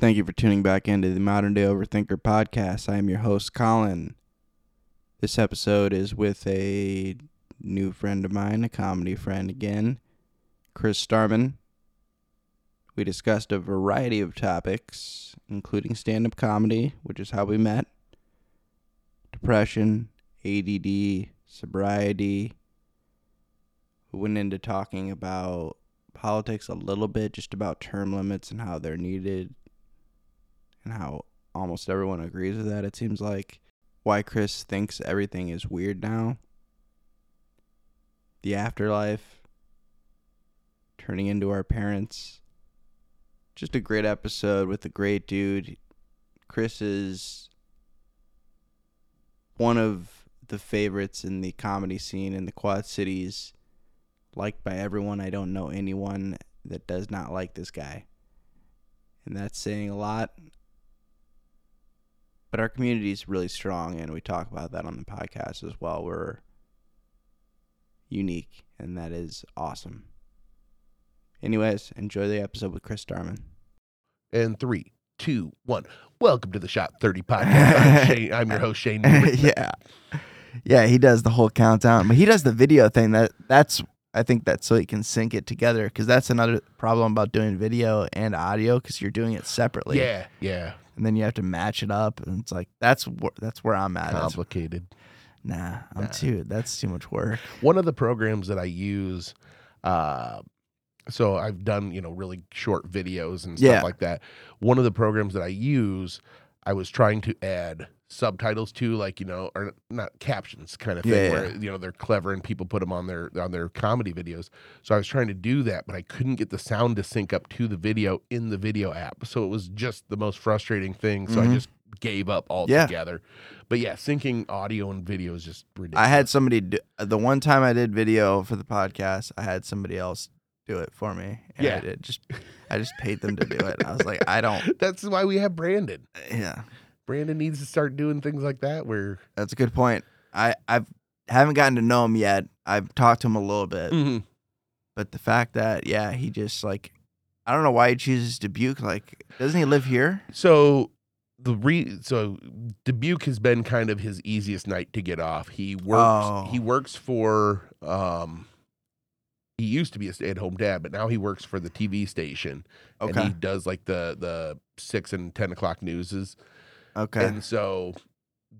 Thank you for tuning back into the Modern Day Overthinker podcast. I am your host, Colin. This episode is with a new friend of mine, a comedy friend again, Chris Starman. We discussed a variety of topics, including stand up comedy, which is how we met, depression, ADD, sobriety. We went into talking about politics a little bit, just about term limits and how they're needed, and how almost everyone agrees with that, it seems like. Why Chris thinks everything is weird now. The afterlife. Turning into our parents. Just a great episode with a great dude. Chris is one of the favorites in the comedy scene in the Quad Cities. Liked by everyone. I don't know anyone that does not like this guy. And that's saying a lot. But our community is really strong, and we talk about that on the podcast as well. We're unique, and that is awesome. Anyways, enjoy the episode with Chris Starman. And three, two, one. Welcome to the Shot 30 podcast. I'm, Shane, I'm your host, Shane. Yeah, yeah, he does the whole countdown, but he does the video thing. That that's I think that's so he can sync it together because that's another problem about doing video and audio because you're doing it separately. Yeah, yeah. And then you have to match it up, and it's like that's wh- that's where I'm at. That's, Complicated. nah, I'm Nah. too. That's too much work. One of the programs that I use, uh, so I've done, you know, really short videos and stuff Yeah. like that. One of the programs that I use, I was trying to add subtitles too, like you know or not captions kind of thing Yeah, yeah. where you know they're clever and people put them on their on their comedy videos so i was trying to do that but i couldn't get the sound to sync up to the video in the video app so it was just the most frustrating thing so Mhm. i just gave up altogether. Yeah. but yeah syncing audio and video is just ridiculous I had somebody do, the one time I did video for the podcast. I had somebody else do it for me. And Yeah. I did just I just paid them to do it. I was like, I don't. that's why we have brandon Yeah, brandon needs to start doing things like that where that's a good point. I I've haven't gotten to know him yet. I've talked to him a little bit, Mhm. but the fact that yeah, he just like I don't know why he chooses Dubuque. Like, doesn't he live here? So the re so Dubuque has been kind of his easiest night to get off. He works Oh. he works for um he used to be a stay-at-home dad, but now he works for the TV station. And Okay, he does like the the six and ten o'clock newses. Okay. And so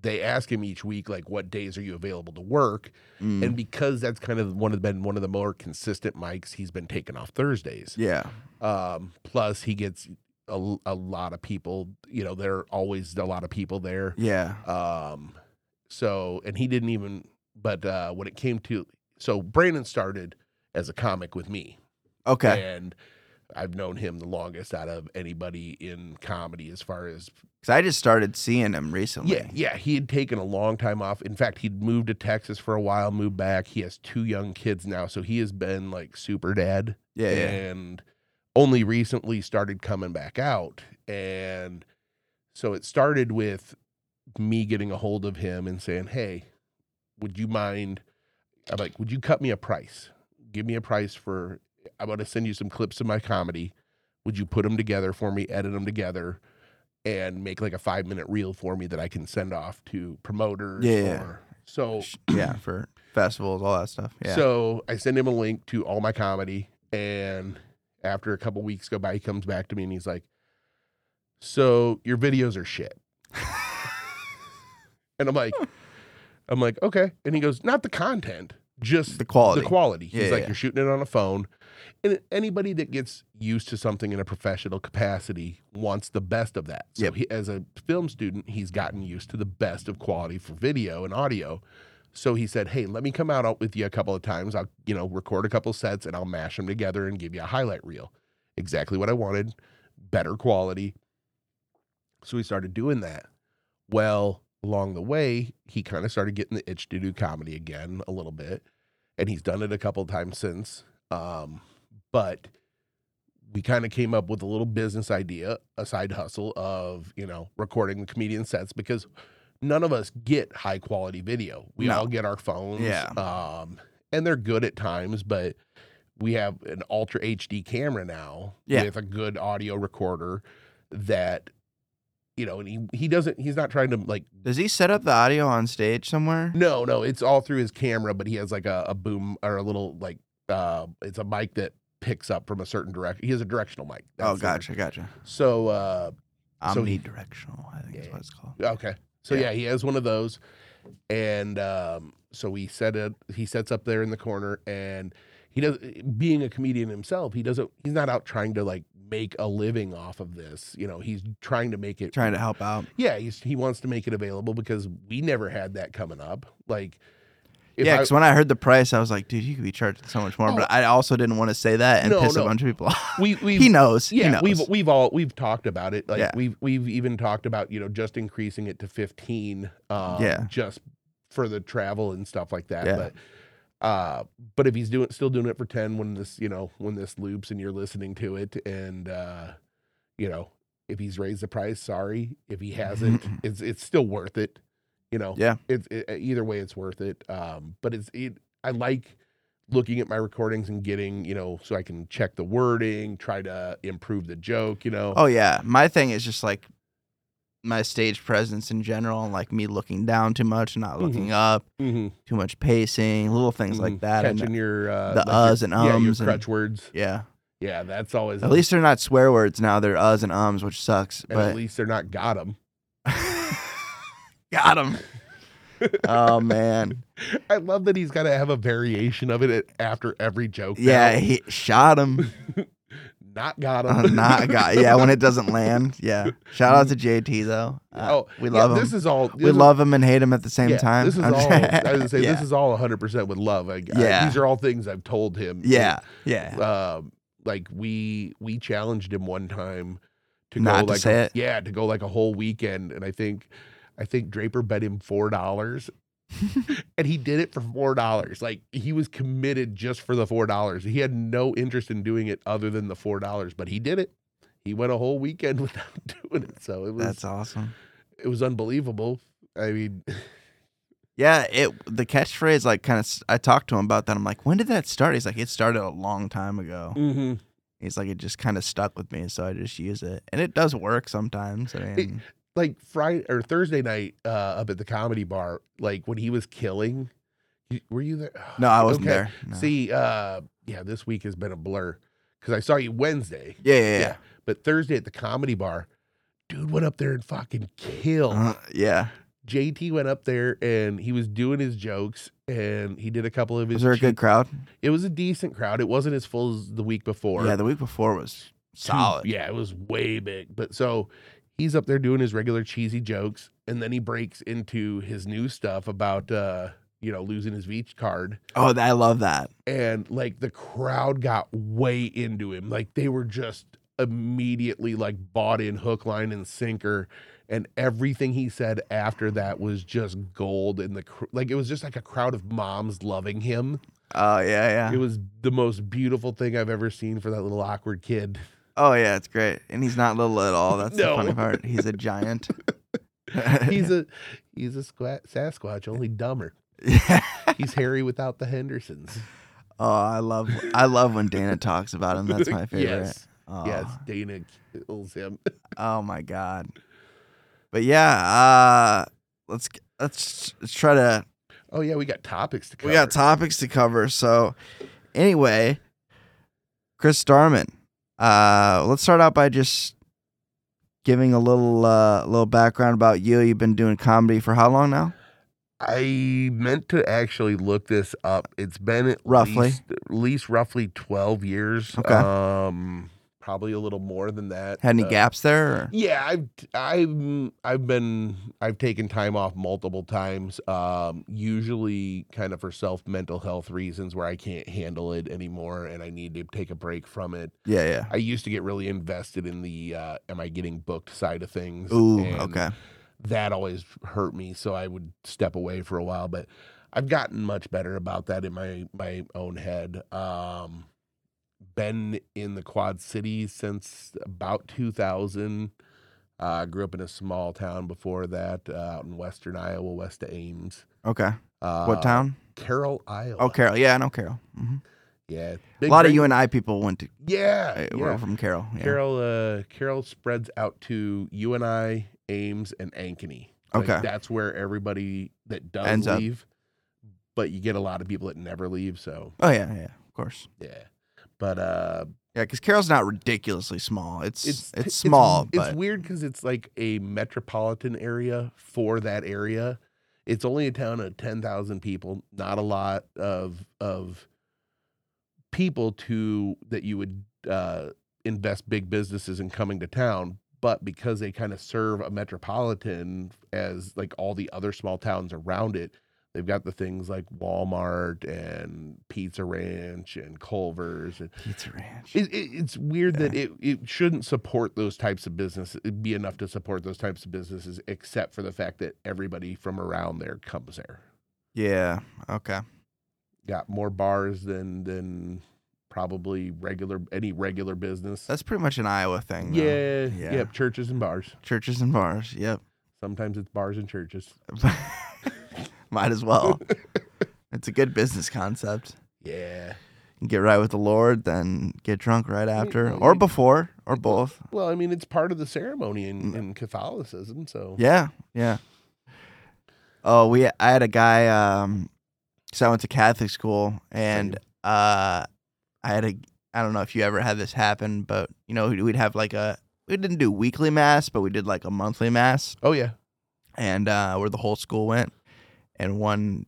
they ask him each week, like, what days are you available to work? Mm, And because that's kind of one of been one of the more consistent mics, he's been taking off Thursdays. yeah, Um, plus, he gets a, a lot of people. You know, there are always a lot of people there. yeah, Um, so, and he didn't even. But uh, when it came to, so Brandon started as a comic with me, okay. and I've known him the longest out of anybody in comedy, as far as Because I just started seeing him recently. yeah, yeah. He had taken a long time off. In fact, he'd moved to Texas for a while, moved back. He has two young kids now, so he has been like super dad. yeah, yeah. and only recently started coming back out. And so it started with me getting a hold of him and saying, Hey, would you mind? I'm like, Would you cut me a price? Give me a price for, I'm going to send you some clips of my comedy. Would you put them together for me, edit them together, and make like a five minute reel for me that I can send off to promoters? Yeah. Or, so yeah, for festivals, all that stuff. Yeah. so I send him a link to all my comedy, and after a couple weeks go by, he comes back to me and he's like, "So your videos are shit," and I'm like, "I'm like, okay," and he goes, "Not the content, just the quality. the quality." He's Yeah, like, yeah. "You're shooting it on a phone." And anybody that gets used to something in a professional capacity wants the best of that. So Yep. he, as a film student, he's gotten used to the best of quality for video and audio. So he said, "Hey, let me come out with you a couple of times. I'll, you know, record a couple sets and I'll mash them together and give you a highlight reel." Exactly what I wanted, better quality. So we started doing that. Well, along the way, he kind of started getting the itch to do comedy again a little bit, and he's done it a couple of times since. Um, but we kind of came up with a little business idea, a side hustle of, you know, recording the comedian sets because none of us get high quality video. We No. all get our phones. Yeah. Um, and they're good at times, but we have an ultra HD camera now Yeah. with a good audio recorder that you know, and he he doesn't he's not trying to like Does he set up the audio on stage somewhere? no, no, it's all through his camera, but he has like a, a boom or a little like uh it's a mic that picks up from a certain direction. He has a directional mic. Oh, gotcha, gotcha. So uh So he- Omnidirectional, I think is what it's called. Okay. So Yeah. yeah. he has one of those, and um, so we set it. He sets up there in the corner, and he does. Being a comedian himself, he doesn't. He's not out trying to like make a living off of this. You know, he's trying to make it. Trying to help out. Yeah, he's, he wants to make it available because we never had that coming up. Like, yeah, because when I heard the price, I was like, dude, you could be charging so much more. Oh. But I also didn't want to say that and No, piss no. a bunch of people off. we we he knows. he yeah, knows. we've we've all we've talked about it. Like Yeah. we've we've even talked about you know just increasing it to fifteen. Um, Yeah. just for the travel and stuff like that. Yeah. But uh, but if he's doing still doing it for ten when this you know when this loops and you're listening to it and uh, you know if he's raised the price, sorry. If he hasn't, it's it's still worth it. You know. Yeah. It's it, either way, it's worth it. Um, but it's it. I like looking at my recordings and getting you know so I can check the wording, try to improve the joke. You know. Oh yeah, my thing is just like my stage presence in general, and like me looking down too much, not looking up, Mm-hmm. too much pacing, little things like that. And Catching your uh, the like your- uhs and yeah, your ums and- crutch words. yeah, Yeah, that's always at least they're not swear words now. They're uhs and ums, which sucks. and at least they're not got them. Got him. oh man, I love that he's got to have a variation of it after every joke. yeah, now. he shot him. not got Uh, him. not got. Yeah, when it doesn't land. Yeah. Shout out to JT though. Uh, oh, we yeah, love him. This is all. This we is, love him and hate him at the same yeah, time. This is I'm all. just- I was gonna say yeah. this is all 100 percent with love. I, I- Yeah. these are all things I've told him. yeah, yeah. um, like we we challenged him one time to Not go to like say a, it? yeah to go like a whole weekend, and I think I think Draper bet him four dollars, and he did it for four dollars. Like he was committed just for the four dollars. He had no interest in doing it other than the four dollars, but he did it. He went a whole weekend without doing it, so it was That's awesome. it was unbelievable. I mean, Yeah, it the catchphrase like kind of. I talked to him about that. I'm like, when did that start? He's like, it started a long time ago. Mm-hmm. He's like, it just kind of stuck with me, so I just use it, and it does work sometimes. I mean, like Friday or Thursday night uh, up at the comedy bar, like when he was killing. Were you there? no, I wasn't Okay. there. No. See, uh, yeah, this week has been a blur because I saw you Wednesday, yeah, yeah, yeah, yeah. but Thursday at the comedy bar, dude went up there and fucking killed. Uh, yeah. JT went up there and he was doing his jokes and he did a couple of his. Was there a good crowd? It was a decent crowd. It wasn't as full as the week before. Yeah, the week before was solid. Yeah, it was way big. But so he's up there doing his regular cheesy jokes, and then he breaks into his new stuff about uh, you know, losing his Veach card. Oh, I love that. And like the crowd got way into him. Like they were just immediately like bought in hook, line, and sinker. And everything he said after that was just gold. And the cr- like, it was just like a crowd of moms loving him. Oh yeah, yeah. It was the most beautiful thing I've ever seen for that little awkward kid. Oh yeah, it's great, and he's not little at all. That's the funny part. He's a giant. he's a he's a squat Sasquatch, only dumber. yeah. He's Harry without the Hendersons. Oh, I love I love when Dana talks about him. That's my favorite. Yes, Oh, yes, Dana kills him. Oh my god. But yeah, uh let's let's let's try to Oh yeah, we got topics to cover. we got topics to cover. So anyway, Chris Starman. Uh let's start out by just giving a little uh little background about you. You've been doing comedy for how long now? I meant to actually look this up. It's been at Roughly. least, at least roughly twelve years. Okay. Um, probably a little more than that. Had any Uh, gaps there? Or? Yeah, I've I've I've been I've taken time off multiple times. Um, usually kind of for self mental health reasons where I can't handle it anymore and I need to take a break from it. Yeah, yeah. I used to get really invested in the uh, am I getting booked side of things. Ooh, okay. That always hurt me, so I would step away for a while. But I've gotten much better about that in my my own head. Um, been in the Quad Cities since about 2000. Uh, grew up in a small town before that, uh, out in western Iowa, west of Ames. Okay. Uh, What town? Carroll, Iowa. Oh, Carroll. Yeah, I know Carroll. hmm Yeah, A lot of Ring- UNI people went to Yeah, uh, were yeah. from Carroll. Yeah. Carroll, uh, Carroll spreads out to UNI, Ames, and Ankeny. Like, Okay. that's where everybody that does Ends up. leave, but you get a lot of people that never leave. So Oh yeah, yeah, of course. yeah, but uh, Yeah, because Carroll's not ridiculously small. It's it's, it's small, It's, but weird because it's like a metropolitan area for that area. It's only a town of ten thousand people. Not a lot of of people to that you would uh, invest big businesses in coming to town. But because they kind of serve a metropolitan as like all the other small towns around it, they've got the things like Walmart and Pizza Ranch and Culver's and Pizza Ranch. it, it, it's weird that it, it shouldn't support those types of businesses it'd be enough to support those types of businesses except for the fact that everybody from around there comes there yeah. Okay. got more bars than than probably regular any regular business That's pretty much an Iowa thing. though. yeah, Yeah. yep churches and bars Churches and bars. Yep. sometimes it's bars and churches Might as well. it's a good business concept. yeah get right with the Lord, then get drunk right after, or before, or both. well i mean it's part of the ceremony in, in catholicism so Yeah, yeah. Oh, we I had a guy um cuz I went to Catholic school and uh I had a I don't know if you ever had this happen, but you know, we'd have like a we didn't do weekly mass, but we did like a monthly mass oh yeah and uh where the whole school went and one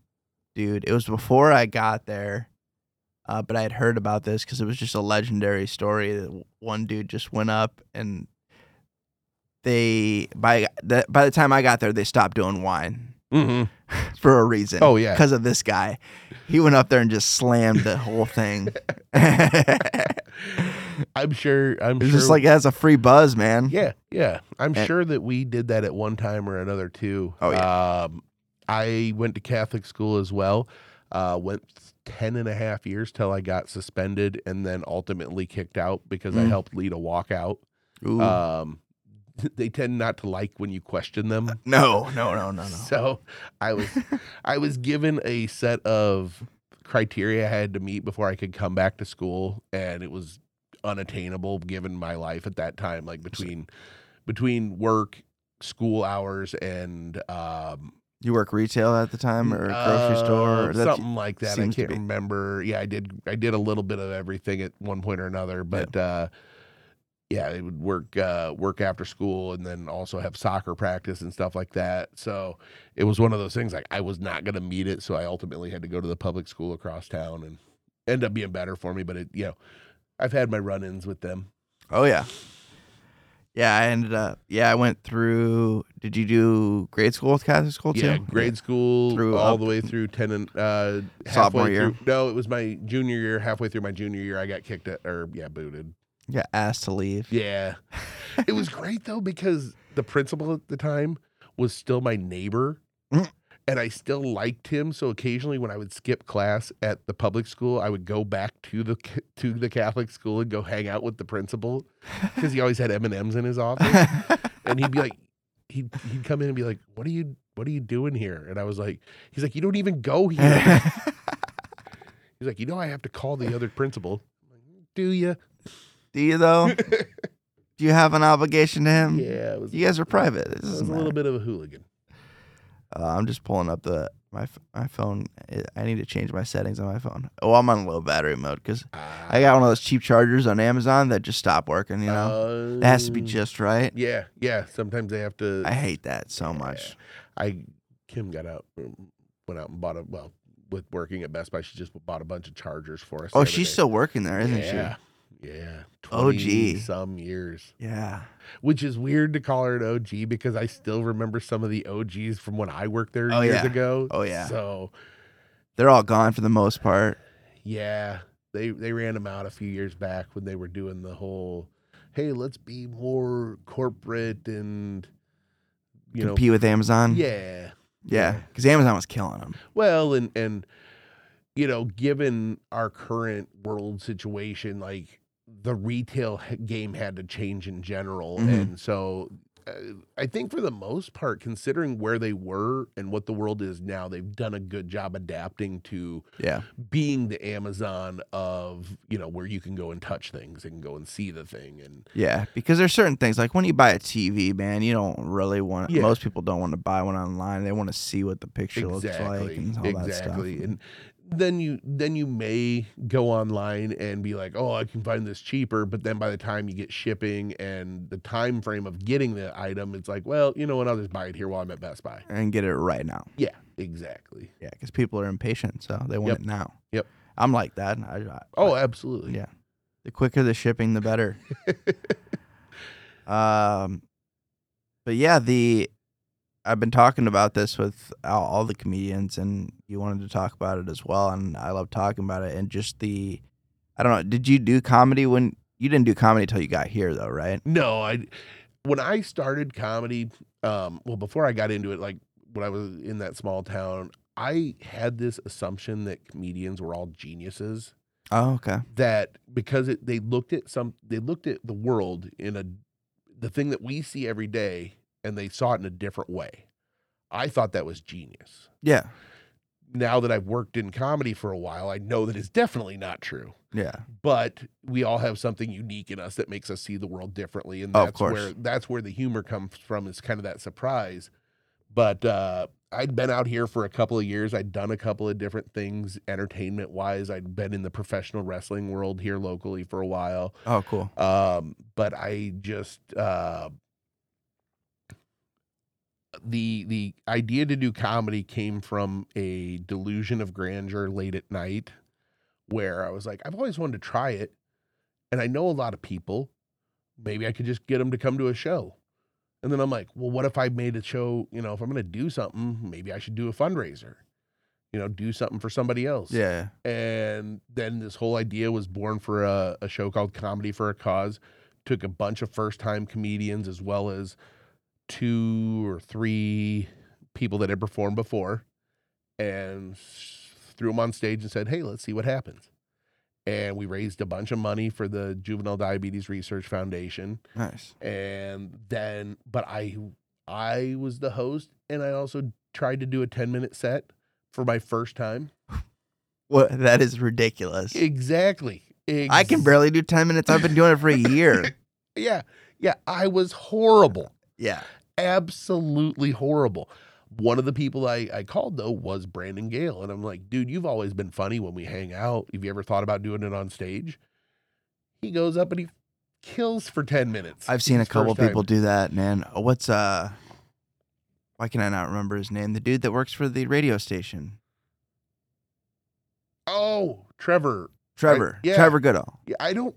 dude, it was before I got there. Uh, but I had heard about this because it was just a legendary story that one dude just went up and they by the by the time I got there they stopped doing wine hmm for a reason. Oh, yeah. because of this guy. He went up there and just slammed the whole thing. i'm sure i'm sure just like it has a free buzz, man. Yeah, yeah. I'm And- sure that we did that at one time or another too. Oh, yeah. Um, I went to Catholic school as well. Uh, went 10 and a half years till I got suspended and then ultimately kicked out because I Mm. helped lead a walkout. Ooh. Um, they tend not to like when you question them. no, no, no, no, no. So I was I was given a set of criteria I had to meet before I could come back to school and it was unattainable given my life at that time like between between work school hours and um You work retail at the time or grocery uh, store? Or something like that I can't remember yeah I did I did a little bit of everything at one point or another but uh yeah, it would work uh, work after school and then also have soccer practice and stuff like that. So it was one of those things like I was not going to meet it, so I ultimately had to go to the public school across town and end up being better for me. But it, you know, I've had my run-ins with them. Oh yeah. Yeah, I ended up. Yeah, I went through. Did you do grade school with Catholic school too? Yeah, grade school Through all up- the way through ten and uh, Sophomore year? through- No, it was my junior year. Halfway through my junior year, I got kicked at or yeah, booted. Yeah, asked to leave. Yeah. it was great though because the principal at the time was still my neighbor Mm. And I still liked him. So occasionally when I would skip class at the public school, I would go back to the to the Catholic school and go hang out with the principal because he always had M&Ms in his office and he'd be like he'd, he'd come in and be like, "What are you what are you doing here?" And I was like, he's like, "You don't even go here." he's like, "You know I have to call the other principal." Like, Do you? do you though? do you have an obligation to him? Yeah, it was You guys are private. It I was a little bit of a hooligan. Uh, I'm just pulling up the my my phone. I- need to change my settings on my phone. Oh, I'm on low battery mode because I got one of those cheap chargers on Amazon that just stop working. You know, it has to be Um, just right. Yeah, yeah. Sometimes they have to. I hate that so much. I Kim got out, um, went out and bought a well with working at Best Buy. She just bought a bunch of chargers for us. Oh, she's day. still working there, isn't she? yeah, yeah. OG. 20 some years. Yeah. which is weird to call her an OG because I still remember some of the OGs from when I worked there Oh, years yeah. ago. Oh, yeah. So They're all gone for the most part. Yeah, they they ran them out a few years back when they were doing the whole, hey, let's be more corporate and you Compete with Amazon. yeah, Yeah. Because Amazon was killing them. well, and and you know, given our current world situation, like the retail game had to change in general, Mhm. and so uh, I think for the most part, considering where they were and what the world is now, they've done a good job adapting to Yeah. being the Amazon of you know where you can go and touch things and go and see the thing and Yeah, because there's certain things like when you buy a TV, man, you don't really want. Yeah. Most people don't want to buy one online. They want to see what the picture looks like exactly and all that stuff. exactly and then you then you may go online and be like oh i can find this cheaper but then by the time you get shipping and the time frame of getting the item it's like well you know what i'll just buy it here while i'm at best buy and get it right now. yeah exactly Yeah, because people are impatient, so they want Yep. it now. Yep. I'm like that. I, I, oh absolutely yeah. The quicker the shipping, the better. um, but yeah, the I've been talking about this with all, all the comedians, and you wanted to talk about it as well, and I love talking about it. And just the, I don't know, did you do comedy when you didn't do comedy until you got here, though, right? No, I when I started comedy, um, well, before I got into it, like when I was in that small town, I had this assumption that comedians were all geniuses. Oh, okay. That because it, they looked at some, they looked at the world in a the thing that we see every day, and they saw it in a different way. I thought that was genius. Yeah, Now that I've worked in comedy for a while, I know that it's definitely not true. yeah, but we all have something unique in us that makes us see the world differently and Oh, that's course. where that's where the humor comes from is kind of that surprise but uh I'd been out here for a couple of years. I'd done a couple of different things entertainment wise. I'd been in the professional wrestling world here locally for a while. Oh, cool. Um, but I just uh the the idea to do comedy came from a delusion of grandeur late at night where I was like, I've always wanted to try it, and I know a lot of people. Maybe I could just get them to come to a show. And then I'm like, well, what if I made a show? You know, if I'm going to do something, maybe I should do a fundraiser. You know, do something for somebody else. Yeah, And then this whole idea was born for a, a show called Comedy for a Cause. Took a bunch of first time comedians as well as two or three people that had performed before and threw them on stage and said, hey, let's see what happens. And we raised a bunch of money for the Juvenile Diabetes Research Foundation. nice. And then, but I, I was the host and I also tried to do a 10 minute set for my first time. What? That is ridiculous. Exactly. I can barely do ten minutes. I've been doing it for a year. Yeah. Yeah. I was horrible. Yeah. Absolutely horrible. One of the people I, I called though was Brandon Gale. And I'm like, dude, you've always been funny when we hang out. Have you ever thought about doing it on stage? He goes up and he kills for 10 minutes. I've seen a couple first time. people do that, man. What's uh why can I not remember his name? The dude that works for the radio station. Oh, Trevor. Trevor. yeah. Trevor Goodall. Yeah, I don't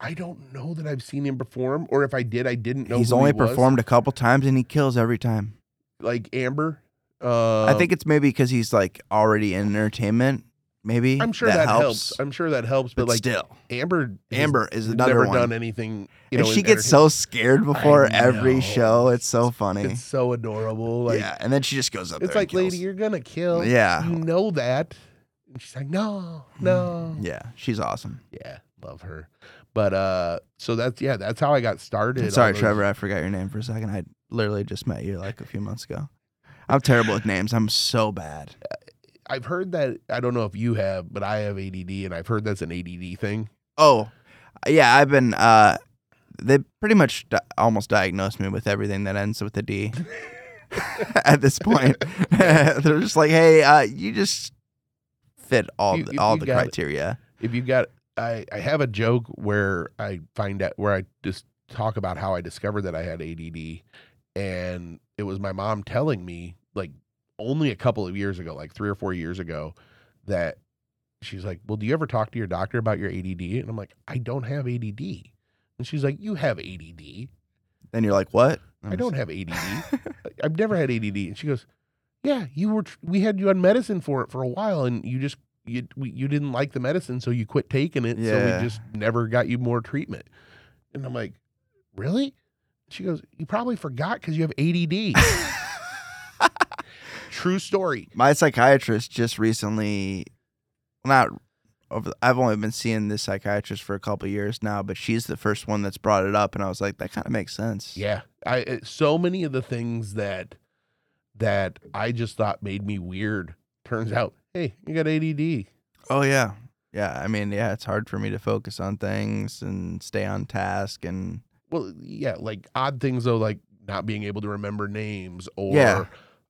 I don't know that I've seen him perform, or if I did, I didn't know. He's who only he was. performed a couple times and he kills every time. like Amber. Uh, I think it's maybe because he's like already in entertainment. Maybe I'm sure that, helps. I'm sure that helps, but, But, like still, Amber, has Amber is another never one. done anything. You and she gets so scared before every show. It's so funny. It's so adorable. Like yeah, and then she just goes up it's there. like, and lady, you're gonna kill. Yeah. you know that. And she's like, no, no. Yeah, she's awesome. Yeah, love her. But uh, so that's yeah, that's how I got started. Sorry, those- Trevor, I forgot your name for a second. I literally just met you like a few months ago. I'm terrible with names. I'm so bad. I've heard that. I don't know if you have, but I have ADD, and I've heard that's an ADD thing. Oh, yeah, I've been. uh They pretty much di- almost diagnosed me with everything that ends with a D. At this point, they're just like, "Hey, uh, you just fit all You- the, all the got it. criteria." if you got I, I have a joke where I find out where I just talk about how I discovered that I had ADD and it was my mom telling me like only a couple of years ago like 3 or 4 years ago that she's like well do you ever talk to your doctor about your ADD and I'm like I don't have ADD and she's like you have ADD Then you're like, "What?" I don't have ADD I've never had ADD and she goes yeah you were tr- we had you on medicine for it for a while and you just you we, you didn't like the medicine so you quit taking it Yeah. so we just never got you more treatment and i'm like really she goes you probably forgot because you have add true story My psychiatrist just recently, not over. I've only been seeing this psychiatrist for a couple years now, but she's the first one that's brought it up, and I was like, that kind of makes sense. Yeah, I eh, so many of the things that that I just thought made me weird. Turns out, hey, you got ADD. Oh yeah, yeah. I mean, yeah, it's hard for me to focus on things and stay on task, and Well, yeah, like odd things though, like not being able to remember names or Yeah.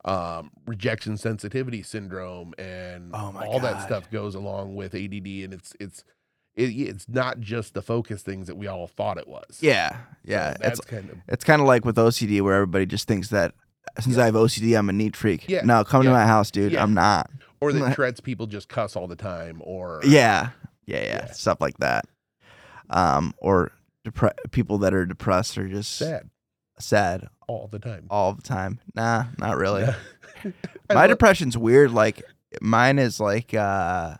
um, rejection sensitivity syndrome, and Oh all that stuff goes along with ADD, and it's it's it, it's not just the focus things that we all thought it was. yeah, So yeah. that's it's kind of it's kind of like with OCD, where everybody just thinks that since I have OCD, I'm a neat freak. Yeah, No, come to my house, dude. yeah. I'm not. Or that Tourette's people just cuss all the time, or Yeah, yeah, yeah. Yeah. Stuff like that. Um, or depre- people that are depressed are just sad sad all the time. all the time. Nah, not really. Yeah. My lo- depression's weird. Like mine is like uh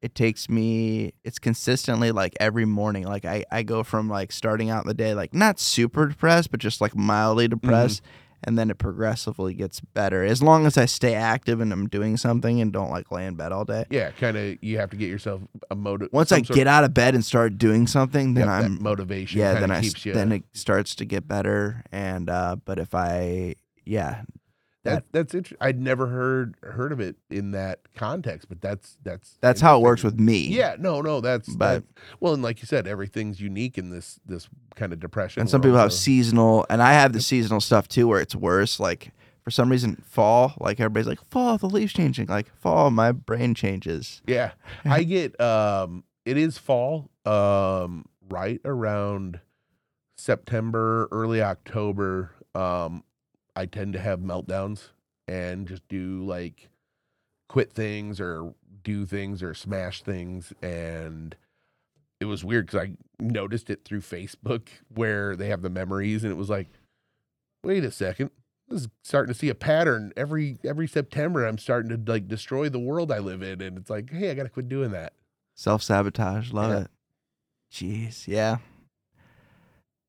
it takes me it's consistently like every morning. Like I, I go from like starting out the day like not super depressed, but just like mildly depressed. And then it progressively gets better as long as I stay active and I'm doing something and don't like lay in bed all day. yeah, kind of. You have to get yourself a motive. Once I get out of bed and start doing something, then I'm motivation. yeah. Then I you. then it starts to get better. And uh, but if I yeah that, that's interesting. I'd never heard heard of it in that context, but that's that's that's how it works with me. Yeah, no, no, that's But- well, and like you said, everything's unique in this this kind of depression. And some people have so- seasonal, and I have the seasonal stuff too, where it's worse. Like for some reason, fall. Like everybody's like, fall, the leaves changing. Like fall, my brain changes. Yeah, I get um, it is fall um, right around September, early October. Um, I tend to have meltdowns and just do like quit things or do things or smash things and it was weird because I noticed it through Facebook where they have the memories and it was like, wait a second. This is starting to see a pattern every every September. I'm starting to like destroy the world I live in, and it's like, hey, I gotta quit doing that. Self sabotage, love Yeah. it. Jeez, yeah,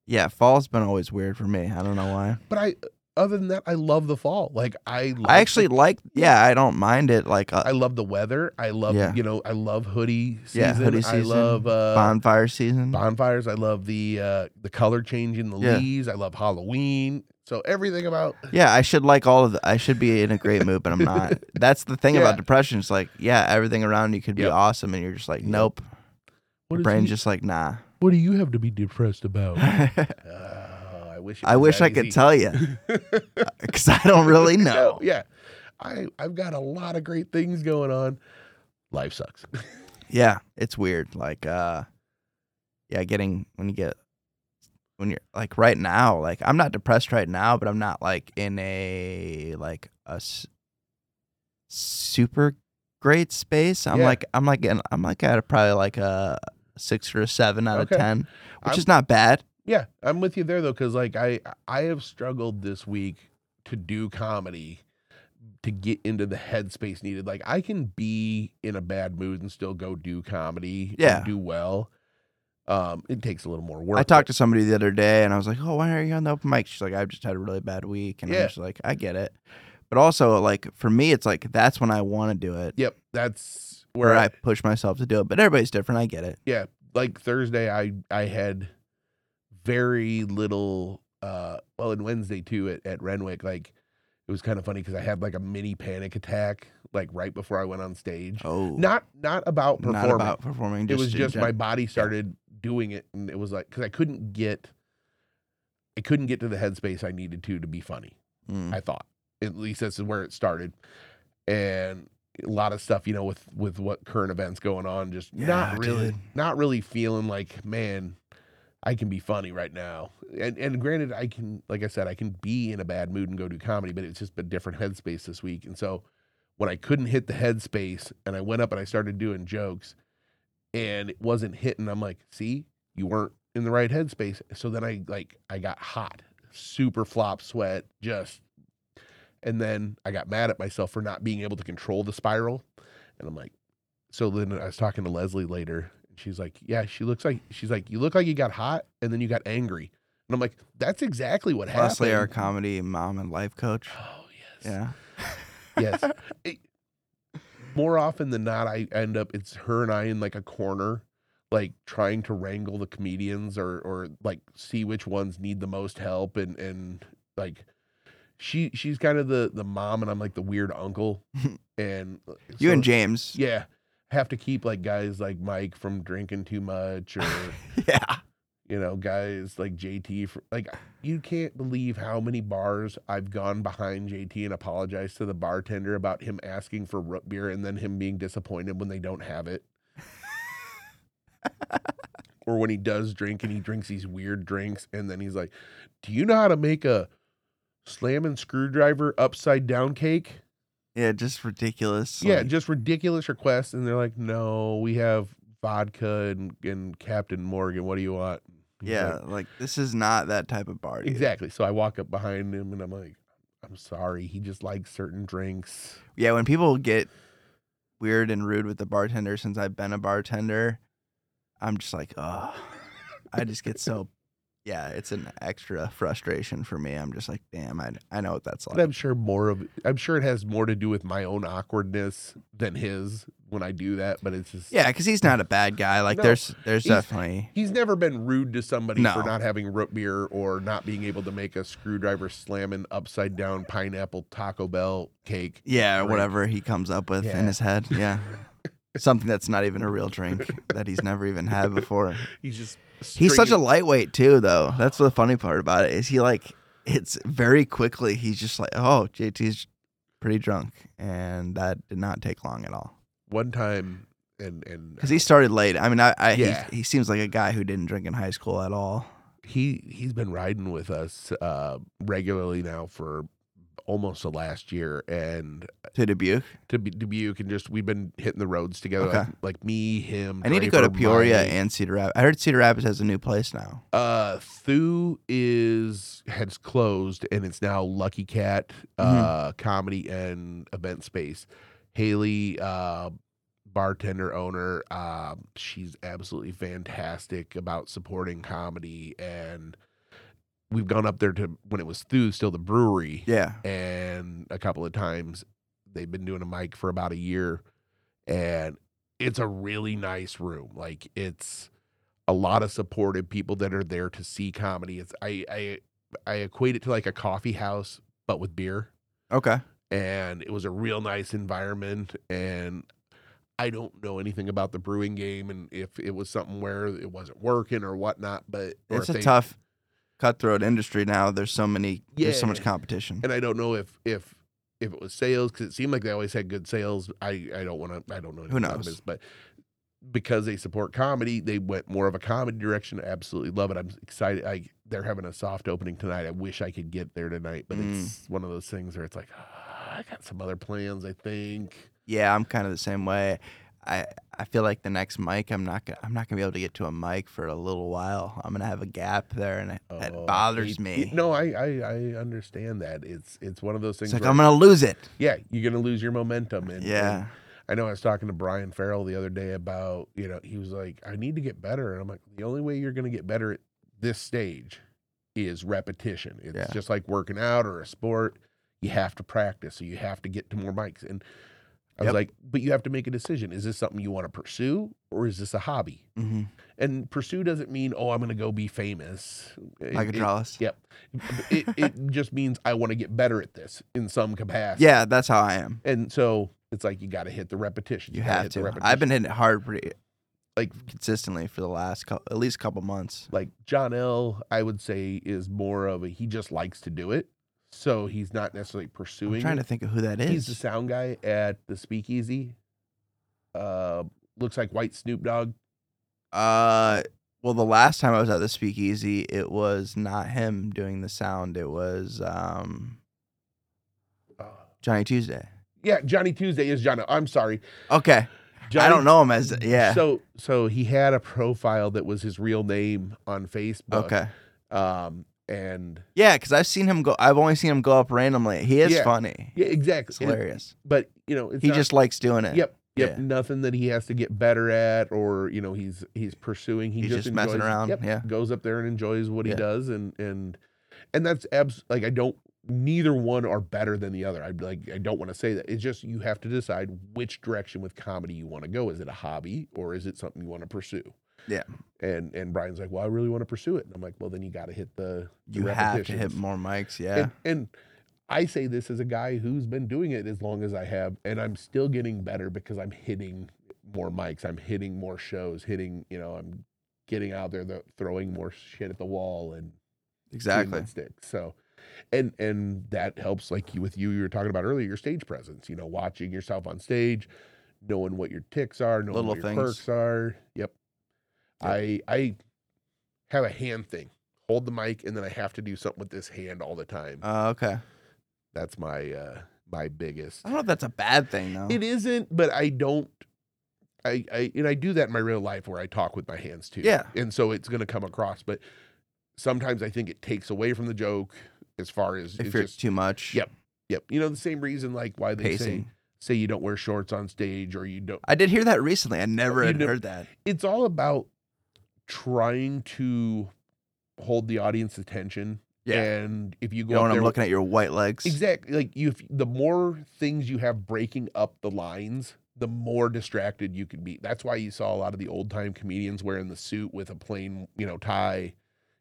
yeah. Fall's been always weird for me. I don't know why. But I, other than that, I love the fall. Like I, like I actually the, like. Yeah, I don't mind it. Like uh, I love the weather. I love, Yeah. you know, I love hoodie season. Yeah, hoodie I season, love uh, bonfire season. bonfires. I love the uh the color change in the Yeah. leaves. I love Halloween. So everything about Yeah, I should like all of the. I should be in a great mood, but I'm not. That's the thing Yeah. about depression. It's like, yeah, everything around you could be Yep. awesome, and you're just like, nope. what Your brain's just like, nah. what do you have to be depressed about? I wish. I wish I could easy. tell you because I don't really know. No, yeah, I I've got a lot of great things going on. Life sucks. Yeah, it's weird. Like, uh, yeah, getting when you get when you're like right now, like I'm not depressed right now, but I'm not like in a like a s- super great space. I'm Yeah. like I'm like in, I'm like at a, probably like a six or a seven out Okay. of ten, which I'm- is not bad. Yeah, I'm with you there though, because like I I have struggled this week to do comedy to get into the headspace needed. Like I can be in a bad mood and still go do comedy. and Yeah. do well. Um, it takes a little more work. I talked to somebody the other day and I was like, "Oh, why are you on the open mic?" She's like, "I've just had a really bad week," and Yeah. I'm just like, "I get it," but also like for me, it's like that's when I want to do it. Yep, that's where where I I push myself to do it. But everybody's different. I get it. yeah. Like Thursday, I I had very little. uh Well, and Wednesday too at at Renwick, like it was kind of funny because I had like a mini panic attack like right before I went on stage. Oh, Not not about performing. not about performing. it was just my body started doing it and it was like because i couldn't get i couldn't get to the headspace i needed to to be funny Mm. i thought at least this is where it started and a lot of stuff you know with with what current events going on just Yeah, not really dude. not really feeling like man i can be funny right now. And and granted i can like i said i can be in a bad mood and go do comedy but it's just a different headspace this week. And so when i couldn't hit the headspace and i went up and i started doing jokes and it wasn't hitting i'm like see you weren't in the right headspace. So then i like i got hot super flop sweat just and then i got mad at myself for not being able to control the spiral. And i'm like so then i was talking to leslie later she's like yeah she looks like she's like you look like you got hot and then you got angry and i'm like that's exactly what Leslie, our comedy mom and life coach. oh yes Yeah. yes It- more often than not, I end up it's her and I in like a corner, like trying to wrangle the comedians or or like see which ones need the most help and and like she she's kind of the the mom and I'm like the weird uncle and uh, You so- and James. yeah have to keep like guys like Mike from drinking too much or Yeah. you know guys like JT for, like you can't believe how many bars I've gone behind JT and apologized to the bartender about him asking for root beer and then him being disappointed when they don't have it or when he does drink and he drinks these weird drinks and then he's like do you know how to make a slamming screwdriver upside down cake Yeah, just ridiculous. yeah, like- just ridiculous requests, and they're like, "No, we have vodka and, and Captain Morgan. What do you want?" He's yeah, like, like this is not that type of bar. dude. exactly. So I walk up behind him, and I'm like, "I'm sorry. He just likes certain drinks." Yeah, when people get weird and rude with the bartender since I've been a bartender, I'm just like, oh, I just get so, yeah, it's an extra frustration for me. I'm just like, damn, I, I know what that's But like. I'm sure more of I'm sure it has more to do with my own awkwardness than his when I do that. But it's just Yeah, because he's not a bad guy. Like, No, there's, there's he's- definitely, He's never been rude to somebody for not having root beer or not being able to make a screwdriver slamming upside down pineapple Taco Bell cake. yeah, or whatever he comes up with Yeah. in his head. Yeah. Something that's not even a real drink that he's never even had before. He's just He's such a lightweight too, though. That's the funny part about it. Is he like it's very quickly. He's just like, oh, JT's pretty drunk, and that did not take long at all. one time and and Because he started late. I mean, I, I Yeah. he, he seems like a guy who didn't drink in high school at all. he he's been riding with us uh regularly now for almost the last year and To Dubuque, to be Dubuque and just we've been hitting the roads together Okay. like, like me him I need to go to Peoria Mike. and Cedar Rapids. I heard Cedar Rapids has a new place now. uh Thew is has closed and it's now Lucky Cat Mm-hmm. uh comedy and event space Haley uh bartender owner um she's absolutely fantastic about supporting comedy and we've gone up there to when it was Thew still the brewery. Yeah, and a couple of times they've been doing a mic for about a year. And it's a really nice room. Like it's a lot of supportive people that are there to see comedy. It's i i i equate it to like a coffee house but with beer. Okay. and it was a real nice environment. And i don't know anything about the brewing game and if it was something where it wasn't working or whatnot but or It's a they- tough, cutthroat industry now. There's so many. There's so much competition. and I don't know if if if it was sales because it seemed like they always had good sales. I I don't want to. I don't know. who knows? this, but because they support comedy, they went more of a comedy direction. I absolutely love it. I'm excited. I they're having a soft opening tonight. I wish I could get there tonight, but Mm. it's one of those things where it's like "Ah, I got some other plans. I think. Yeah, I'm kind of the same way. I I feel like the next mic, I'm not gonna I'm not gonna be able to get to a mic for a little while. I'm gonna have a gap there, and it, Oh, that bothers it- me. it- no, I, I I understand that. It's it's one of those things. it's like I'm gonna lose it. yeah, you're gonna lose your momentum. And, Yeah, and I know I was talking to Brian Farrell the other day about, you know, he was like, I need to get better. And I'm like, the only way you're going to get better at this stage is repetition. It's Yeah. just like working out or a sport. You have to practice. So you have to get to more mics. And I was like, but you have to make a decision. Is this something you want to pursue or is this a hobby? hmm And pursue doesn't mean, oh, I'm going to go be famous. It- like a it- Yep. it, it just means I want to get better at this in some capacity. Yeah, that's how I am. And so it's like you got to hit the repetition. You gotta have hit the to. repetition. I've been hitting it hard pretty like consistently for the last couple, at least couple months. like John L. I would say is more of a he just likes to do it, so he's not necessarily pursuing. I'm trying to think of who that is. He's the sound guy at the Speakeasy. Uh, looks like White Snoop Dogg. Uh, well, the last time I was at the Speakeasy, it was not him doing the sound. It was um Uh, Johnny Tuesday. yeah, Johnny Tuesday is John. I'm sorry, Okay, Johnny, I don't know him as yeah. So so he had a profile that was his real name on Facebook. okay. Um, and Yeah, because I've seen him go. I've only seen him go up randomly. He is Yeah. funny. yeah, exactly. It's And- hilarious. but you know, it's he not- just likes doing it. Yep. Yep. Yeah. Nothing that he has to get better at or, you know, he's he's pursuing. He He's just, just messing enjoys- around, Yep, yeah. Goes up there and enjoys what he Yeah. does and and and that's abs like I don't neither one are better than the other. I like I don't want to say that. It's just you have to decide which direction with comedy you want to go. Is it a hobby or is it something you want to pursue? Yeah. And and Brian's like, well, I really want to pursue it. And I'm like, well, then you got to hit the, the You have to hit more mics. Yeah. And, and I say this as a guy who's been doing it as long as I have, and I'm still getting better because I'm hitting more mics. I'm hitting more shows. Hitting, you know, I'm getting out there, th- throwing more shit at the wall, and exactly. sticks. So, and and that helps. Like you with you, you were talking about earlier, your stage presence. You know, watching yourself on stage, knowing what your ticks are, knowing Little what your things. quirks are. Yep. I I have a hand thing. Hold the mic, and then I have to do something with this hand all the time. Uh, okay. That's my uh my biggest. I don't know if that's a bad thing though. It isn't, but I don't. I, I and I do that in my real life where I talk with my hands too. Yeah. and so it's going to come across. But sometimes I think it takes away from the joke as far as if it's you're just too much. Yep. yep. You know the same reason like why they say Pacing. say you don't wear shorts on stage or you don't. I did hear that recently. I never had never- heard that. It's all about trying to hold the audience attention. Yeah. and if you You go know up when I'm looking at your white legs. Exactly. Like you, if, the more things you have breaking up the lines, the more distracted you can be. That's why you saw a lot of the old time comedians wearing the suit with a plain, you know, tie,